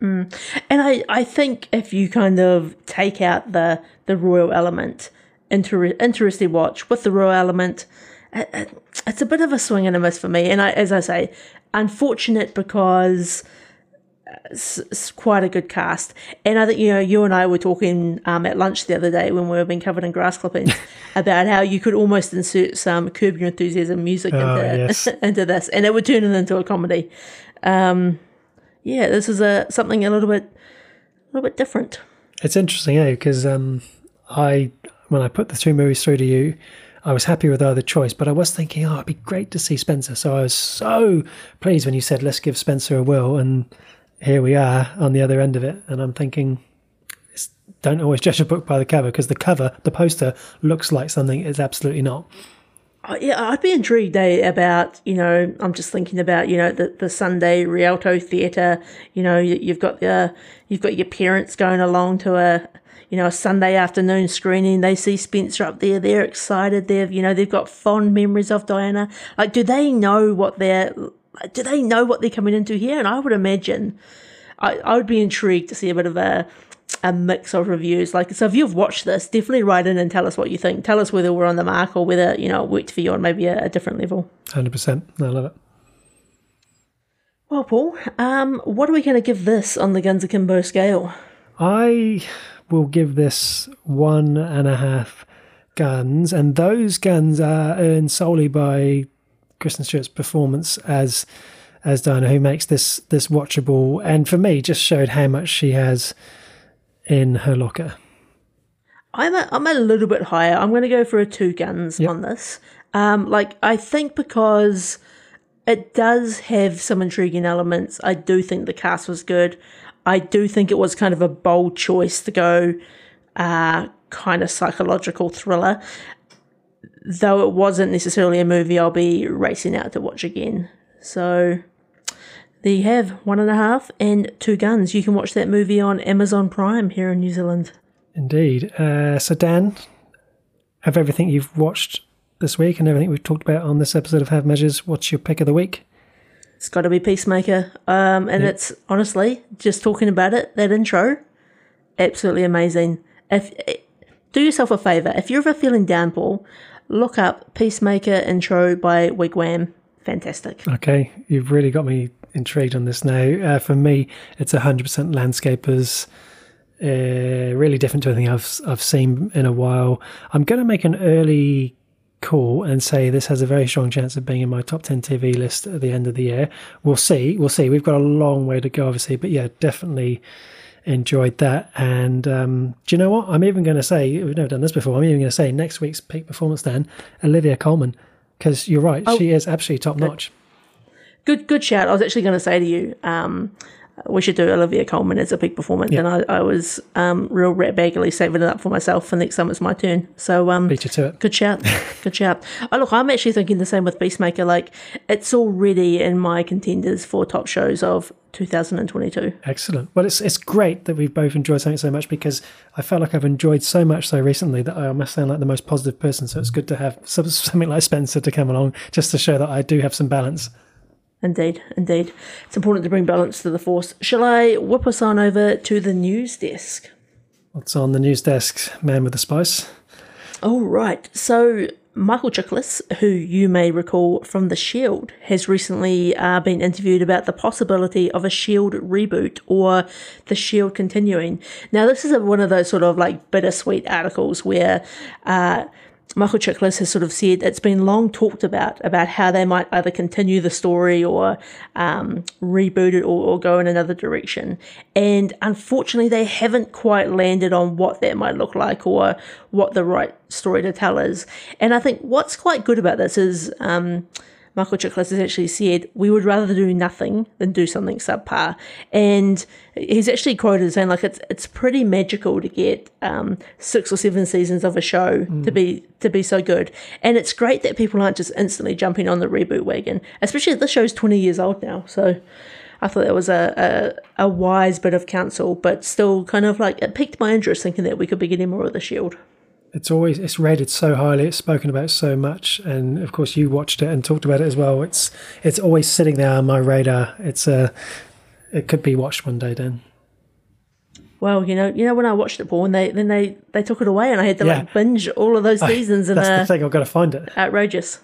And I, I think if you kind of take out the the royal element, inter- interesting watch with the royal element, it's a bit of a swing and a miss for me. And I, as I say, unfortunate because it's, it's quite a good cast. And I think you know you and I were talking um, at lunch the other day when we were being covered in grass clippings [LAUGHS] about how you could almost insert some Curb Your Enthusiasm music Oh, into yes. [LAUGHS] into this, and it would turn it into a comedy. Um, yeah, this is a something a little bit, a little bit different. It's interesting, eh? Because um, I when I put the two movies through to you, I was happy with either choice, but I was thinking, oh, it'd be great to see Spencer. So I was so pleased when you said, let's give Spencer a will, and here we are on the other end of it. And I'm thinking, don't always judge a book by the cover because the cover, the poster, looks like something it's absolutely not. Oh, yeah, I'd be intrigued eh, about you know. I'm just thinking about you know the, the Sunday Rialto Theatre. You know, you, you've got the you've got your parents going along to a you know a Sunday afternoon screening. They see Spencer up there. They're excited. They've you know they've got fond memories of Diana. Like, do they know what they're do they know what they're coming into here? And I would imagine I, I would be intrigued to see a bit of a a mix of reviews. Like, so if you've watched this, definitely write in and tell us what you think. Tell us whether we're on the mark or whether you know it worked for you on maybe a, a different level. 100%. I love it. Well, Paul, um, what are we going to give this on the Guns Akimbo scale? I will give this one and a half guns, and those guns are earned solely by Kristen Stewart's performance as as Diana, who makes this this watchable, and for me, just showed how much she has in her locker. I'm a, I'm a little bit higher. I'm going to go for a two guns on this. Um, like I think because it does have some intriguing elements. I do think the cast was good. I do think it was kind of a bold choice to go uh, kind of psychological thriller, though it wasn't necessarily a movie I'll be racing out to watch again. So there you have one and a half and two guns. You can watch that movie on Amazon Prime here in New Zealand. Indeed. Uh, so Dan, of everything you've watched this week and everything we've talked about on this episode of Half Measures, what's your pick of the week? It's got to be Peacemaker. Um, and it's honestly just talking about it, that intro, absolutely amazing. If do yourself a favor, if you're ever feeling down, Paul, look up Peacemaker intro by Wig Wam. Fantastic. Okay, you've really got me intrigued on this now. Uh, for me, it's 100% landscapers. Uh, really different to anything I've I've seen in a while. I'm going to make an early call and say this has a very strong chance of being in my top 10 TV list at the end of the year. We'll see. We'll see. We've got a long way to go, obviously, but yeah, definitely enjoyed that. And um, do you know what? I'm even going to say we've never done this before. I'm even going to say next week's peak performance then Olivia Colman, because you're right, Oh. she is absolutely top notch. Good, good shout. I was actually going to say to you, um, we should do Olivia Colman as a peak performance, and I, I was um, real rat baggily saving it up for myself for next time it's my turn. So um, Beat you to it. Good shout. [LAUGHS] Good shout. Oh, look, I'm actually thinking the same with Peacemaker. Like, it's already in my contenders for top shows of 2022. Excellent. Well, it's it's great that we've both enjoyed something so much because I felt like I've enjoyed so much so recently that I must sound like the most positive person. So it's good to have something like Spencer to come along just to show that I do have some balance. Indeed, indeed. It's important to bring balance to the force. Shall I whip us on over to the news desk? What's on the news desk, man with the spice? All right. So Michael Chiklis, who you may recall from The Shield, has recently uh, been interviewed about the possibility of a Shield reboot or The Shield continuing. Now, this is a, one of those sort of like bittersweet articles where. Uh, Michael Chiklis has sort of said it's been long talked about about how they might either continue the story or um, reboot it or, or go in another direction. And unfortunately, they haven't quite landed on what that might look like or what the right story to tell is. And I think what's quite good about this is um, Michael Chiklis has actually said, we would rather do nothing than do something subpar. And he's actually quoted as saying, like, it's it's pretty magical to get um, six or seven seasons of a show to be to be so good. And it's great that people aren't just instantly jumping on the reboot wagon, especially this show's 20 years old now. So I thought that was a, a, a wise bit of counsel, but still kind of like it piqued my interest thinking that we could be getting more of the Shield. It's always it's rated so highly, it's spoken about so much, and of course you watched it and talked about it as well. It's it's always sitting there on my radar. It's a it could be watched one day, then Well, you know, you know when I watched it, Paul, and they then they they took it away, and I had to Yeah. like binge all of those [LAUGHS] seasons, and That's the uh, thing. I've got to find it. outrageous.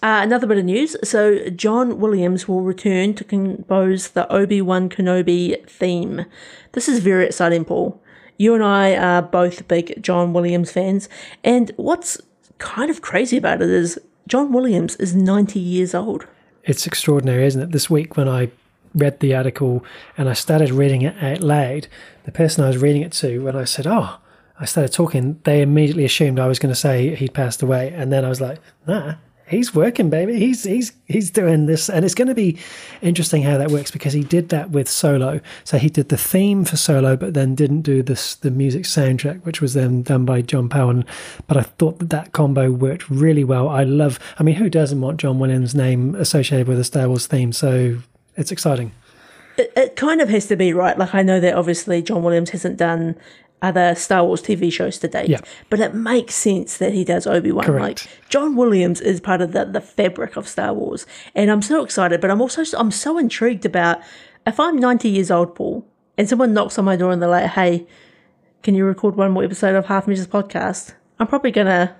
Uh, another bit of news. So, John Williams will return to compose the Obi Wan Kenobi theme. This is very exciting, Paul. You and I are both big John Williams fans. And what's kind of crazy about it is John Williams is 90 years old. It's extraordinary, isn't it? This week when I read the article and I started reading it out loud, the person I was reading it to, when I said, "Oh," I started talking, they immediately assumed I was going to say he'd passed away, and then I was like, "Nah." He's working, baby. He's he's he's doing this, and it's going to be interesting how that works because he did that with Solo. So he did the theme for Solo, but then didn't do this the music soundtrack, which was then done by John Powell. But I thought that that combo worked really well. I love. I mean, who doesn't want John Williams' name associated with a Star Wars theme? So it's exciting. It, it kind of has to be, right? Like, I know that obviously John Williams hasn't done other Star Wars TV shows to date, Yeah. but it makes sense that he does Obi Wan. Like, John Williams is part of the, the fabric of Star Wars. And I'm so excited, but I'm also I'm so intrigued about if I'm 90 years old, Paul, and someone knocks on my door and they're like, hey, can you record one more episode of Half Measures podcast? I'm probably going to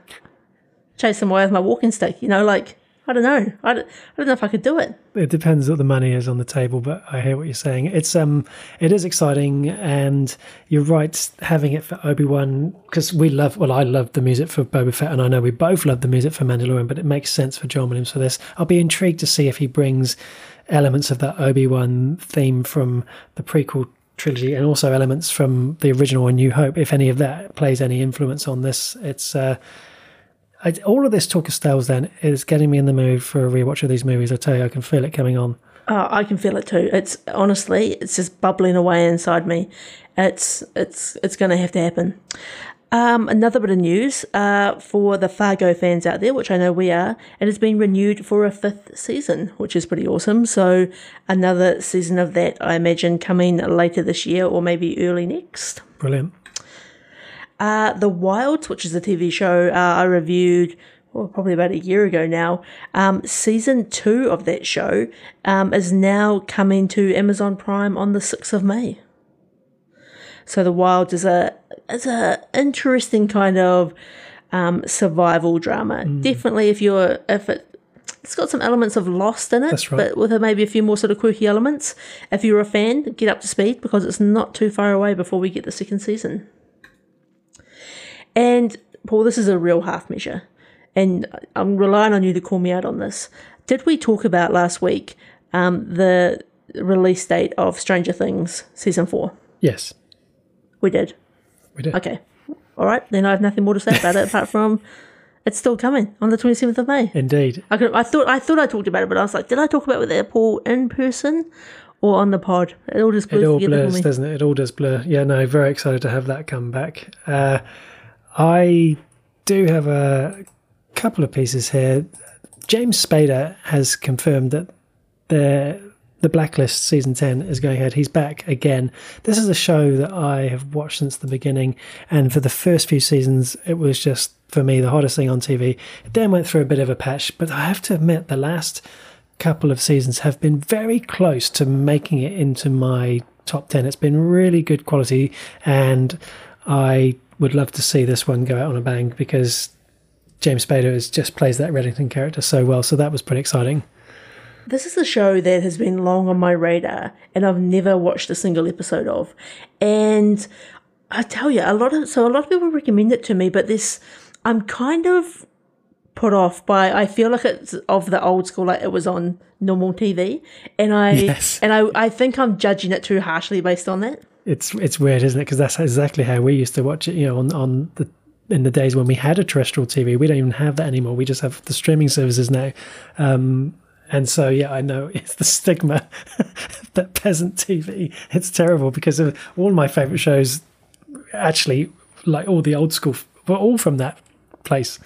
chase them away with my walking stick, you know, like, I don't know. I don't, I don't know if I could do it. It depends what the money is on the table, but I hear what you're saying. It's um, it is exciting, and you're right having it for Obi Wan because we love. Well, I love the music for Boba Fett, and I know we both love the music for Mandalorian. But it makes sense for John Williams for this. I'll be intrigued to see if he brings elements of that Obi Wan theme from the prequel trilogy, and also elements from the original A New Hope. If any of that plays any influence on this, it's. Uh, I, all of this talk of Wars then is getting me in the mood for a rewatch of these movies. I tell you, I can feel it coming on. Oh, I can feel it too. It's honestly, it's just bubbling away inside me. It's it's it's going to have to happen. Um, another bit of news uh, for the Fargo fans out there, which I know we are, it has been renewed for a fifth season, which is pretty awesome. So another season of that, I imagine, coming later this year or maybe early next. Brilliant. Uh, the Wilds, which is a TV show uh, I reviewed well, probably about a year ago now. Um, season two of that show um, is now coming to Amazon Prime on the 6th of May. So the Wilds is a is a interesting kind of um, survival drama. Mm. Definitely, if you're if it it's got some elements of Lost in it, right. but with maybe a few more sort of quirky elements. If you're a fan, get up to speed because it's not too far away before we get the second season. And Paul, this is a real half measure, and I'm relying on you to call me out on this. Did we talk about last week um, the release date of Stranger Things season four? Yes, We did. we did. Okay. All right. Then I have nothing more to say about it apart from it's still coming on the 27th of May. Indeed. I, could, I thought I thought I talked about it, but I was like, did I talk about it with Airport in person or on the pod? It all just blurs It all blurs, doesn't it? It all does blur. Yeah, no, very excited to have that come back. Uh, I do have a couple of pieces here. James Spader has confirmed that the the Blacklist season ten is going ahead. He's back again. This is a show that I have watched since the beginning, and for the first few seasons, it was just for me the hottest thing on TV. It then went through a bit of a patch, but I have to admit the last couple of seasons have been very close to making it into my top 10. It's been really good quality, and I would love to see this one go out on a bang because James Spader is, just plays that Reddington character so well. So that was pretty exciting. This is a show that has been long on my radar and I've never watched a single episode of. And I tell you, a lot of so a lot of people recommend it to me, but this I'm kind of put off by I feel like it's of the old school, like it was on normal TV. And I Yes. and I, I think I'm judging it too harshly based on that. It's it's weird, isn't it? Because that's exactly how we used to watch it. You know, on on the in the days when we had a terrestrial TV, we don't even have that anymore. We just have the streaming services now. Um, and so, yeah, I know [LAUGHS] it's the stigma [LAUGHS] that peasant TV. It's terrible because of all my favorite shows. Actually, like all the old school, were all from that place.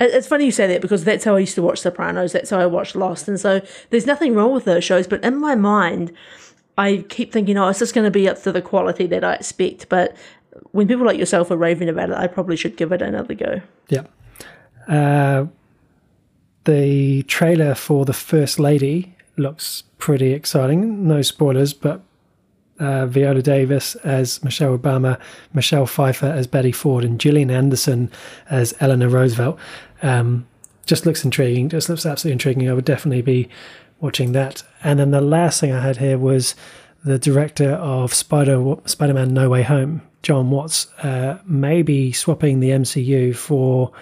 It's funny you say that because that's how I used to watch Sopranos. That's how I watched Lost, and so there's nothing wrong with those shows. But in my mind, I keep thinking, oh, it's just going to be up to the quality that I expect. But when people like yourself are raving about it, I probably should give it another go. Yeah. Uh, the trailer for the First Lady looks pretty exciting. No spoilers, but uh, Viola Davis as Michelle Obama, Michelle Pfeiffer as Betty Ford, and Gillian Anderson as Eleanor Roosevelt. Um, just looks intriguing. Just looks absolutely intriguing. I would definitely be watching that. And then the last thing I had here was the director of Spider Spider-Man: No Way Home, John Watts, uh, maybe swapping the MCU for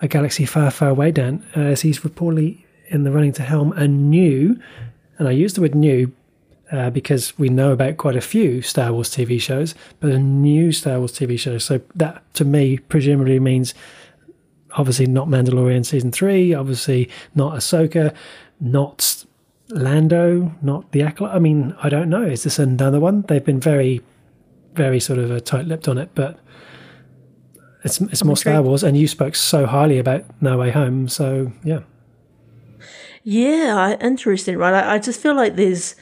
a galaxy far, far away, Dan, uh, as he's reportedly in the running to helm a new, and I use the word new uh, because we know about quite a few Star Wars TV shows, but a new Star Wars TV show. So that, to me, presumably means obviously not Mandalorian season three, obviously not Ahsoka, not Lando, not the Acolyte. I mean, I don't know. Is this another one? They've been very, very sort of uh, tight-lipped on it, but it's it's more Star. Wars. And you spoke so highly about No Way Home, so yeah. Yeah, interesting, right? I, I just feel like there's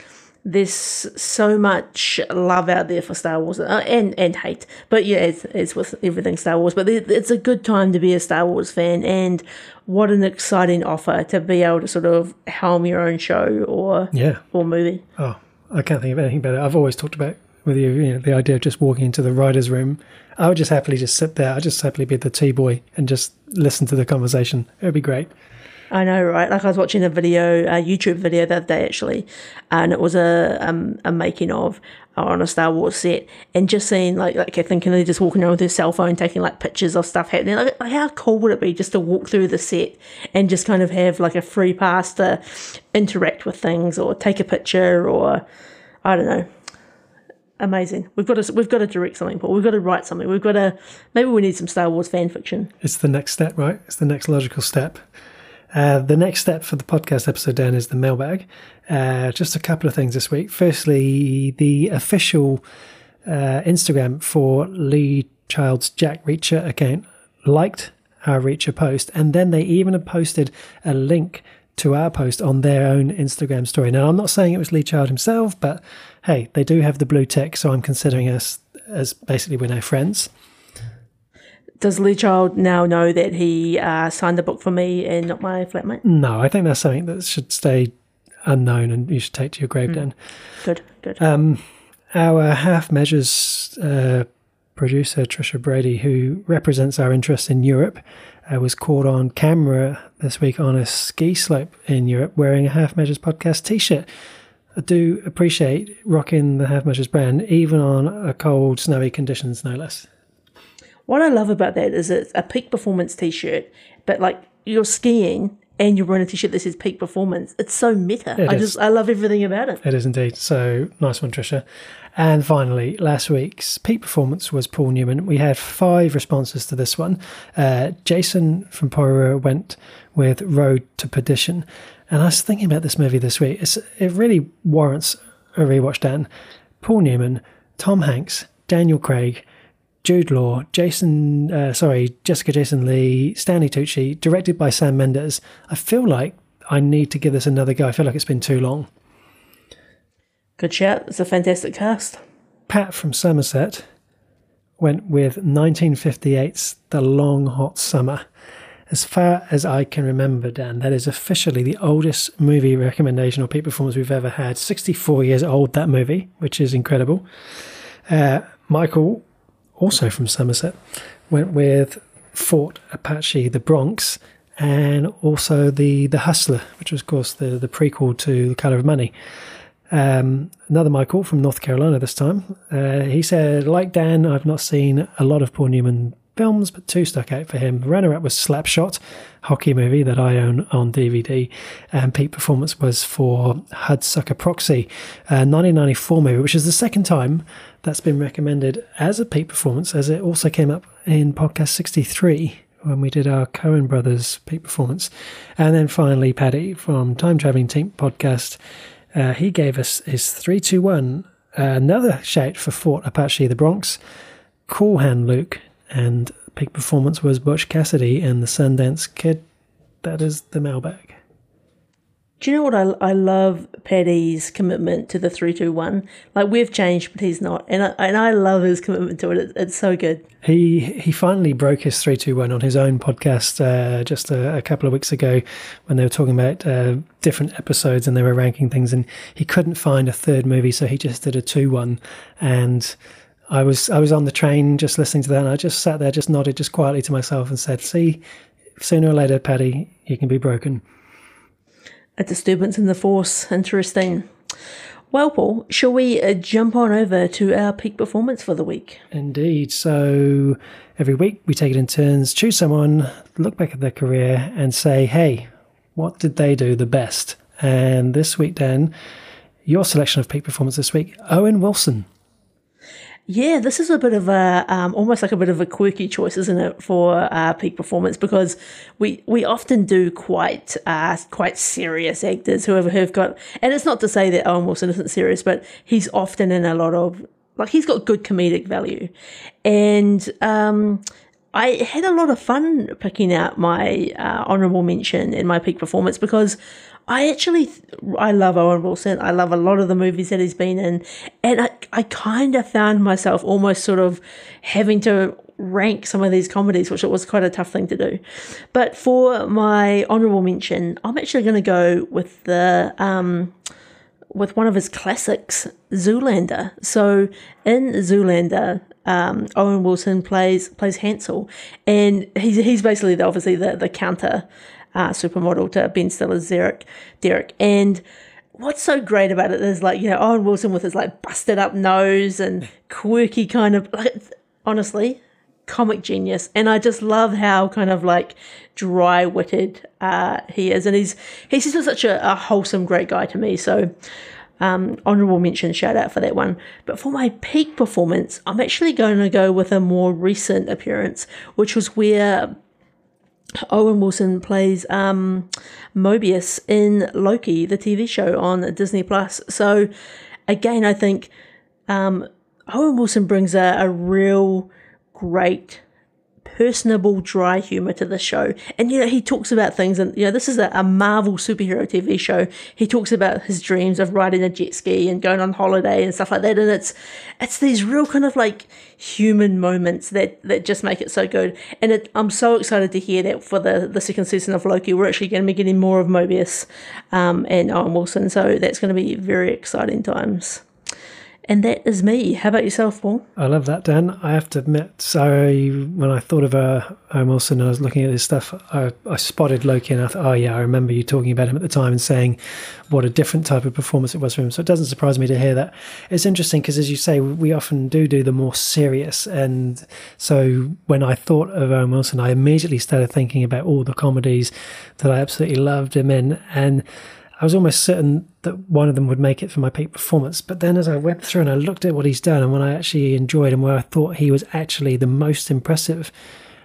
there's so much love out there for Star Wars uh, and and hate, but yeah, it's, it's with everything Star Wars. But it's a good time to be a Star Wars fan, and what an exciting offer to be able to sort of helm your own show or Yeah. or movie. Oh, I can't think of anything better. I've always talked about with you, you know, the idea of just walking into the writer's room. I would just happily just sit there. I'd just happily be the tea boy and just listen to the conversation. It would be great. I know, right? Like I was watching a video, a YouTube video the other day actually, and it was a um, a making of on a Star Wars set, and just seeing like like Kathleen Kennedy just walking around with her cell phone, taking like pictures of stuff happening. Like, like how cool would it be just to walk through the set and just kind of have like a free pass to interact with things or take a picture or I don't know. Amazing. We've got to we've got to direct something, Paul. We've got to write something. We've got to maybe we need some Star Wars fan fiction. It's the next step, right? It's the next logical step. Uh, the next step for the podcast episode, Dan, is the mailbag. Uh, just a couple of things this week. Firstly, the official uh, Instagram for Lee Child's Jack Reacher account liked our Reacher post, and then they even posted a link to our post on their own Instagram story. Now, I'm not saying it was Lee Child himself, but hey, they do have the blue tick, so I'm considering us as basically we're now friends. Does Lee Child now know that he uh, signed the book for me and not my flatmate? No, I think that's something that should stay unknown and you should take to your grave, Dan. Good, good. Um, our half measures uh, producer Trisha Brady, who represents our interest in Europe, uh, was caught on camera this week on a ski slope in Europe wearing a Half Measures podcast T-shirt. I do appreciate rocking the Half Measures brand, even on a cold, snowy conditions, no less. What I love about that is it's a peak performance T-shirt, but like you're skiing and you're wearing a T-shirt that says peak performance. It's so meta. It I is. just I love everything about it. It is indeed. So nice one, Trisha. And finally, last week's peak performance was Paul Newman. We had five responses to this one. Uh, Jason from Porirua went with Road to Perdition. And I was thinking about this movie this week. It's, it really warrants a rewatch, Dan. Paul Newman, Tom Hanks, Daniel Craig, Jude Law, Jason, uh, sorry, Jessica Jason Leigh, Stanley Tucci, directed by Sam Mendes. I feel like I need to give this another go. I feel like it's been too long. Good shout. It's a fantastic cast. Pat from Somerset went with 1958's The Long Hot Summer. As far as I can remember, Dan, that is officially the oldest movie recommendation or peak performance we've ever had. 64 years old, that movie, which is incredible. Uh, Michael, also from Somerset, went with Fort Apache, The Bronx, and also the The Hustler, which was, of course, the, the prequel to The Color of Money. Um, another Michael from North Carolina this time. Uh, he said, like Dan, I've not seen a lot of Paul Newman films, but two stuck out for him. Runner up was Slapshot, hockey movie that I own on DVD, and peak performance was for Hudsucker Proxy, a 1994 movie, which is the second time that's been recommended as a peak performance, as it also came up in podcast 63 when we did our Coen Brothers peak performance. And then finally, Paddy from Time Traveling Team podcast. Uh, he gave us his 321, uh, another shout for Fort Apache, the Bronx, Cool Hand Luke, and peak performance was Butch Cassidy and the Sundance Kid. That is the mailbag. Do you know what I, I love Paddy's commitment to the three two one? Like we've changed, but he's not, and I, and I love his commitment to it. it it's so good. He he finally broke his three two one on his own podcast uh, just a, a couple of weeks ago when they were talking about uh, different episodes and they were ranking things and he couldn't find a third movie so he just did a two one and I was I was on the train just listening to that and I just sat there just nodded just quietly to myself and said see sooner or later Paddy you can be broken A disturbance in the force. Interesting. Well, Paul, shall we uh, jump on over to our peak performance for the week? Indeed. So every week we take it in turns, choose someone, look back at their career, and say, hey, what did they do the best? And this week, Dan, your selection of peak performance this week, Owen Wilson. Yeah, this is a bit of a um, almost like a bit of a quirky choice, isn't it, for uh, peak performance? Because we we often do quite uh, quite serious actors who have, who have got, and it's not to say that Owen Wilson isn't serious, but he's often in a lot of like he's got good comedic value, and um, I had a lot of fun picking out my uh, honorable mention in my peak performance because I actually I love Owen Wilson. I love a lot of the movies that he's been in, and I I kind of found myself almost sort of having to rank some of these comedies, which it was quite a tough thing to do. But for my honorable mention, I'm actually going to go with the um with one of his classics, Zoolander. So in Zoolander, um, Owen Wilson plays plays Hansel, and he's he's basically the, obviously the the counter uh, supermodel to Ben Stiller's Derek. Derek, and what's so great about it is like you know Owen Wilson with his like busted up nose and [LAUGHS] quirky kind of like honestly comic genius. And i just love how kind of like dry witted uh he is. And he's he's just such a, a wholesome great guy to me. So um, honorable mention shout out for that one. But for my peak performance, I'm actually going to go with a more recent appearance, which was where Owen Wilson plays um, Mobius in Loki, the TV show on Disney Plus. So again, I think um, Owen Wilson brings a, a real great personable, dry humor to the show. And, you know, he talks about things, and, you know, this is a, a Marvel superhero TV show. He talks about his dreams of riding a jet ski and going on holiday and stuff like that. And it's, it's these real kind of like human moments that, that just make it so good. And it, I'm so excited to hear that for the, the second season of Loki, we're actually going to be getting more of Mobius um, and Owen Wilson. So that's going to be very exciting times. And that is me. How about yourself, Paul? I love that, Dan. I have to admit, so when I thought of uh, Owen Wilson and I was looking at his stuff, I, I spotted Loki and I thought, oh, yeah, I remember you talking about him at the time and saying what a different type of performance it was for him. So it doesn't surprise me to hear that. It's interesting because, as you say, we often do do the more serious. And so when I thought of Owen Wilson, I immediately started thinking about all the comedies that I absolutely loved him in. And I was almost certain that one of them would make it for my peak performance. But then as I went through and I looked at what he's done and what I actually enjoyed and where I thought he was actually the most impressive,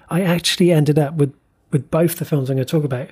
I actually ended up with, with both the films I'm going to talk about,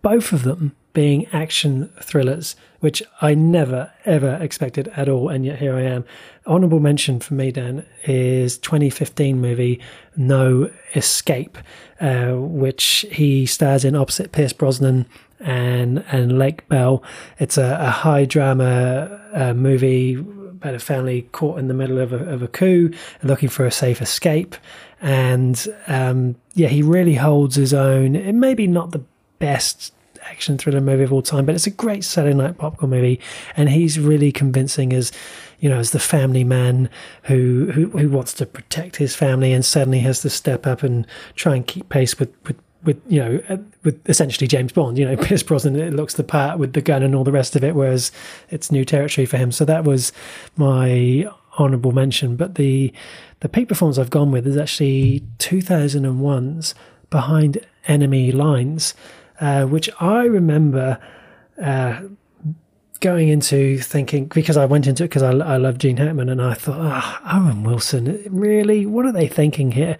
both of them being action thrillers, which I never, ever expected at all. And yet here I am. Honorable mention for me, Dan, is 2015 movie No Escape, uh, which he stars in opposite Pierce Brosnan and and Lake Bell. It's a, a high drama uh, movie about a family caught in the middle of a, of a coup and looking for a safe escape. And um, yeah, he really holds his own. It may be not the best action thriller movie of all time, but it's a great Saturday night popcorn movie, and he's really convincing as you know as the family man who who, who wants to protect his family and suddenly has to step up and try and keep pace with with with you know uh, with essentially James Bond. You know, [LAUGHS] Pierce Brosnan it looks the part with the gun and all the rest of it, whereas it's new territory for him. So that was my honourable mention. But the the peak performance I've gone with is actually 2001's Behind Enemy Lines, uh, which I remember. Uh, going into thinking because I went into it because I, I love Gene Hackman and I thought, oh, Owen Wilson, really? What are they thinking here?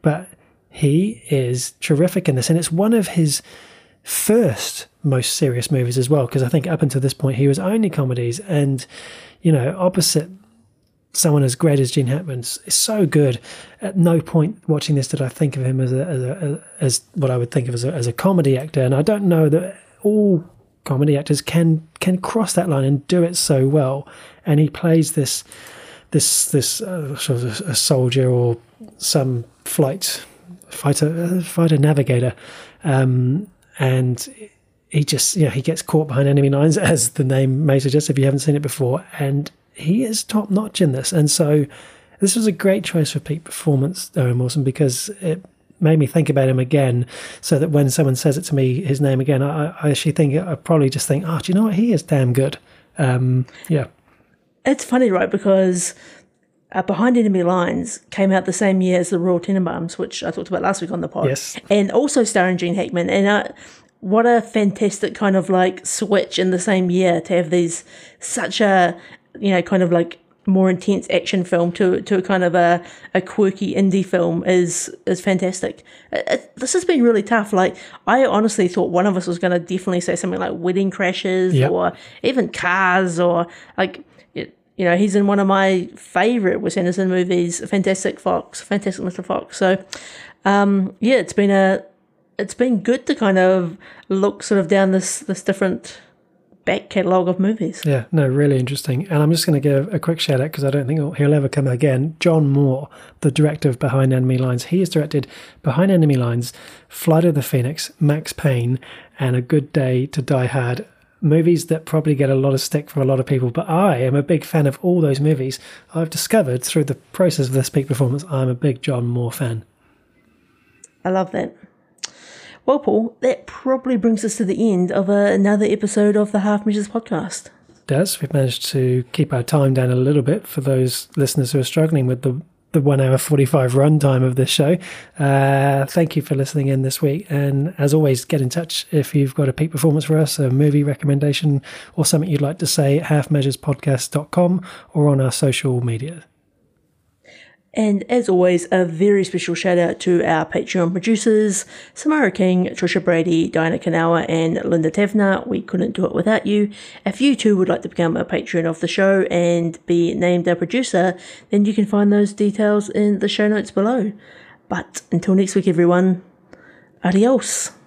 But he is terrific in this, and it's one of his first most serious movies as well. Because I think up until this point he was only comedies, and you know, opposite someone as great as Gene Hackman is so good. At no point watching this did I think of him as a, as, a, as what I would think of as a, as a comedy actor, and I don't know that all comedy actors can can cross that line and do it so well. And he plays this this this uh, sort of a soldier or some flight fighter fighter navigator, um, and he just you know he gets caught behind enemy lines [LAUGHS] as the name may suggest if you haven't seen it before, and he is top notch in this. And so this was a great choice for peak performance, Owen Wilson, because it made me think about him again, so that when someone says it to me, his name again, I, I actually think I probably just think, oh, do you know what? He is damn good. Um, yeah. It's funny, right? Because uh, Behind Enemy Lines came out the same year as The Royal Tenenbaums, which I talked about last week on the pod. Yes. And also starring Gene Hackman. And uh, what a fantastic kind of like switch in the same year to have these such a, you know, kind of like more intense action film to to a kind of a, a quirky indie film is is fantastic. It, it, this has been really tough. Like I honestly thought one of us was going to definitely say something like Wedding Crashers Yep. or even Cars or like you know he's in one of my favorite Wes Anderson movies, Fantastic Fox, Fantastic Mr. Fox. So um, yeah, it's been a it's been good to kind of look sort of down this this different back catalogue of movies. Yeah, no, really interesting. And I'm just going to give a quick shout out because I don't think he'll ever come again. John Moore, the director of Behind Enemy Lines, he has directed Behind Enemy Lines, Flight of the Phoenix, Max Payne, and A Good Day to Die Hard. Movies that probably get a lot of stick from a lot of people, but I am a big fan of all those movies. I've discovered through the process of this peak performance, I'm a big John Moore fan. I love that. Well, Paul, that probably brings us to the end of another episode of the Half Measures podcast. Does we've managed to keep our time down a little bit for those listeners who are struggling with the the one hour 45 runtime of this show. Uh, thank you for listening in this week. And as always, get in touch if you've got a peak performance for us, a movie recommendation, or something you'd like to say at halfmeasurespodcast.com or on our social media. And as always, a very special shout out to our Patreon producers, Samara King, Trisha Brady, Diana Kanawa, and Linda Tevner. We couldn't do it without you. If you too would like to become a patron of the show and be named a producer, then you can find those details in the show notes below. But until next week, everyone, adios.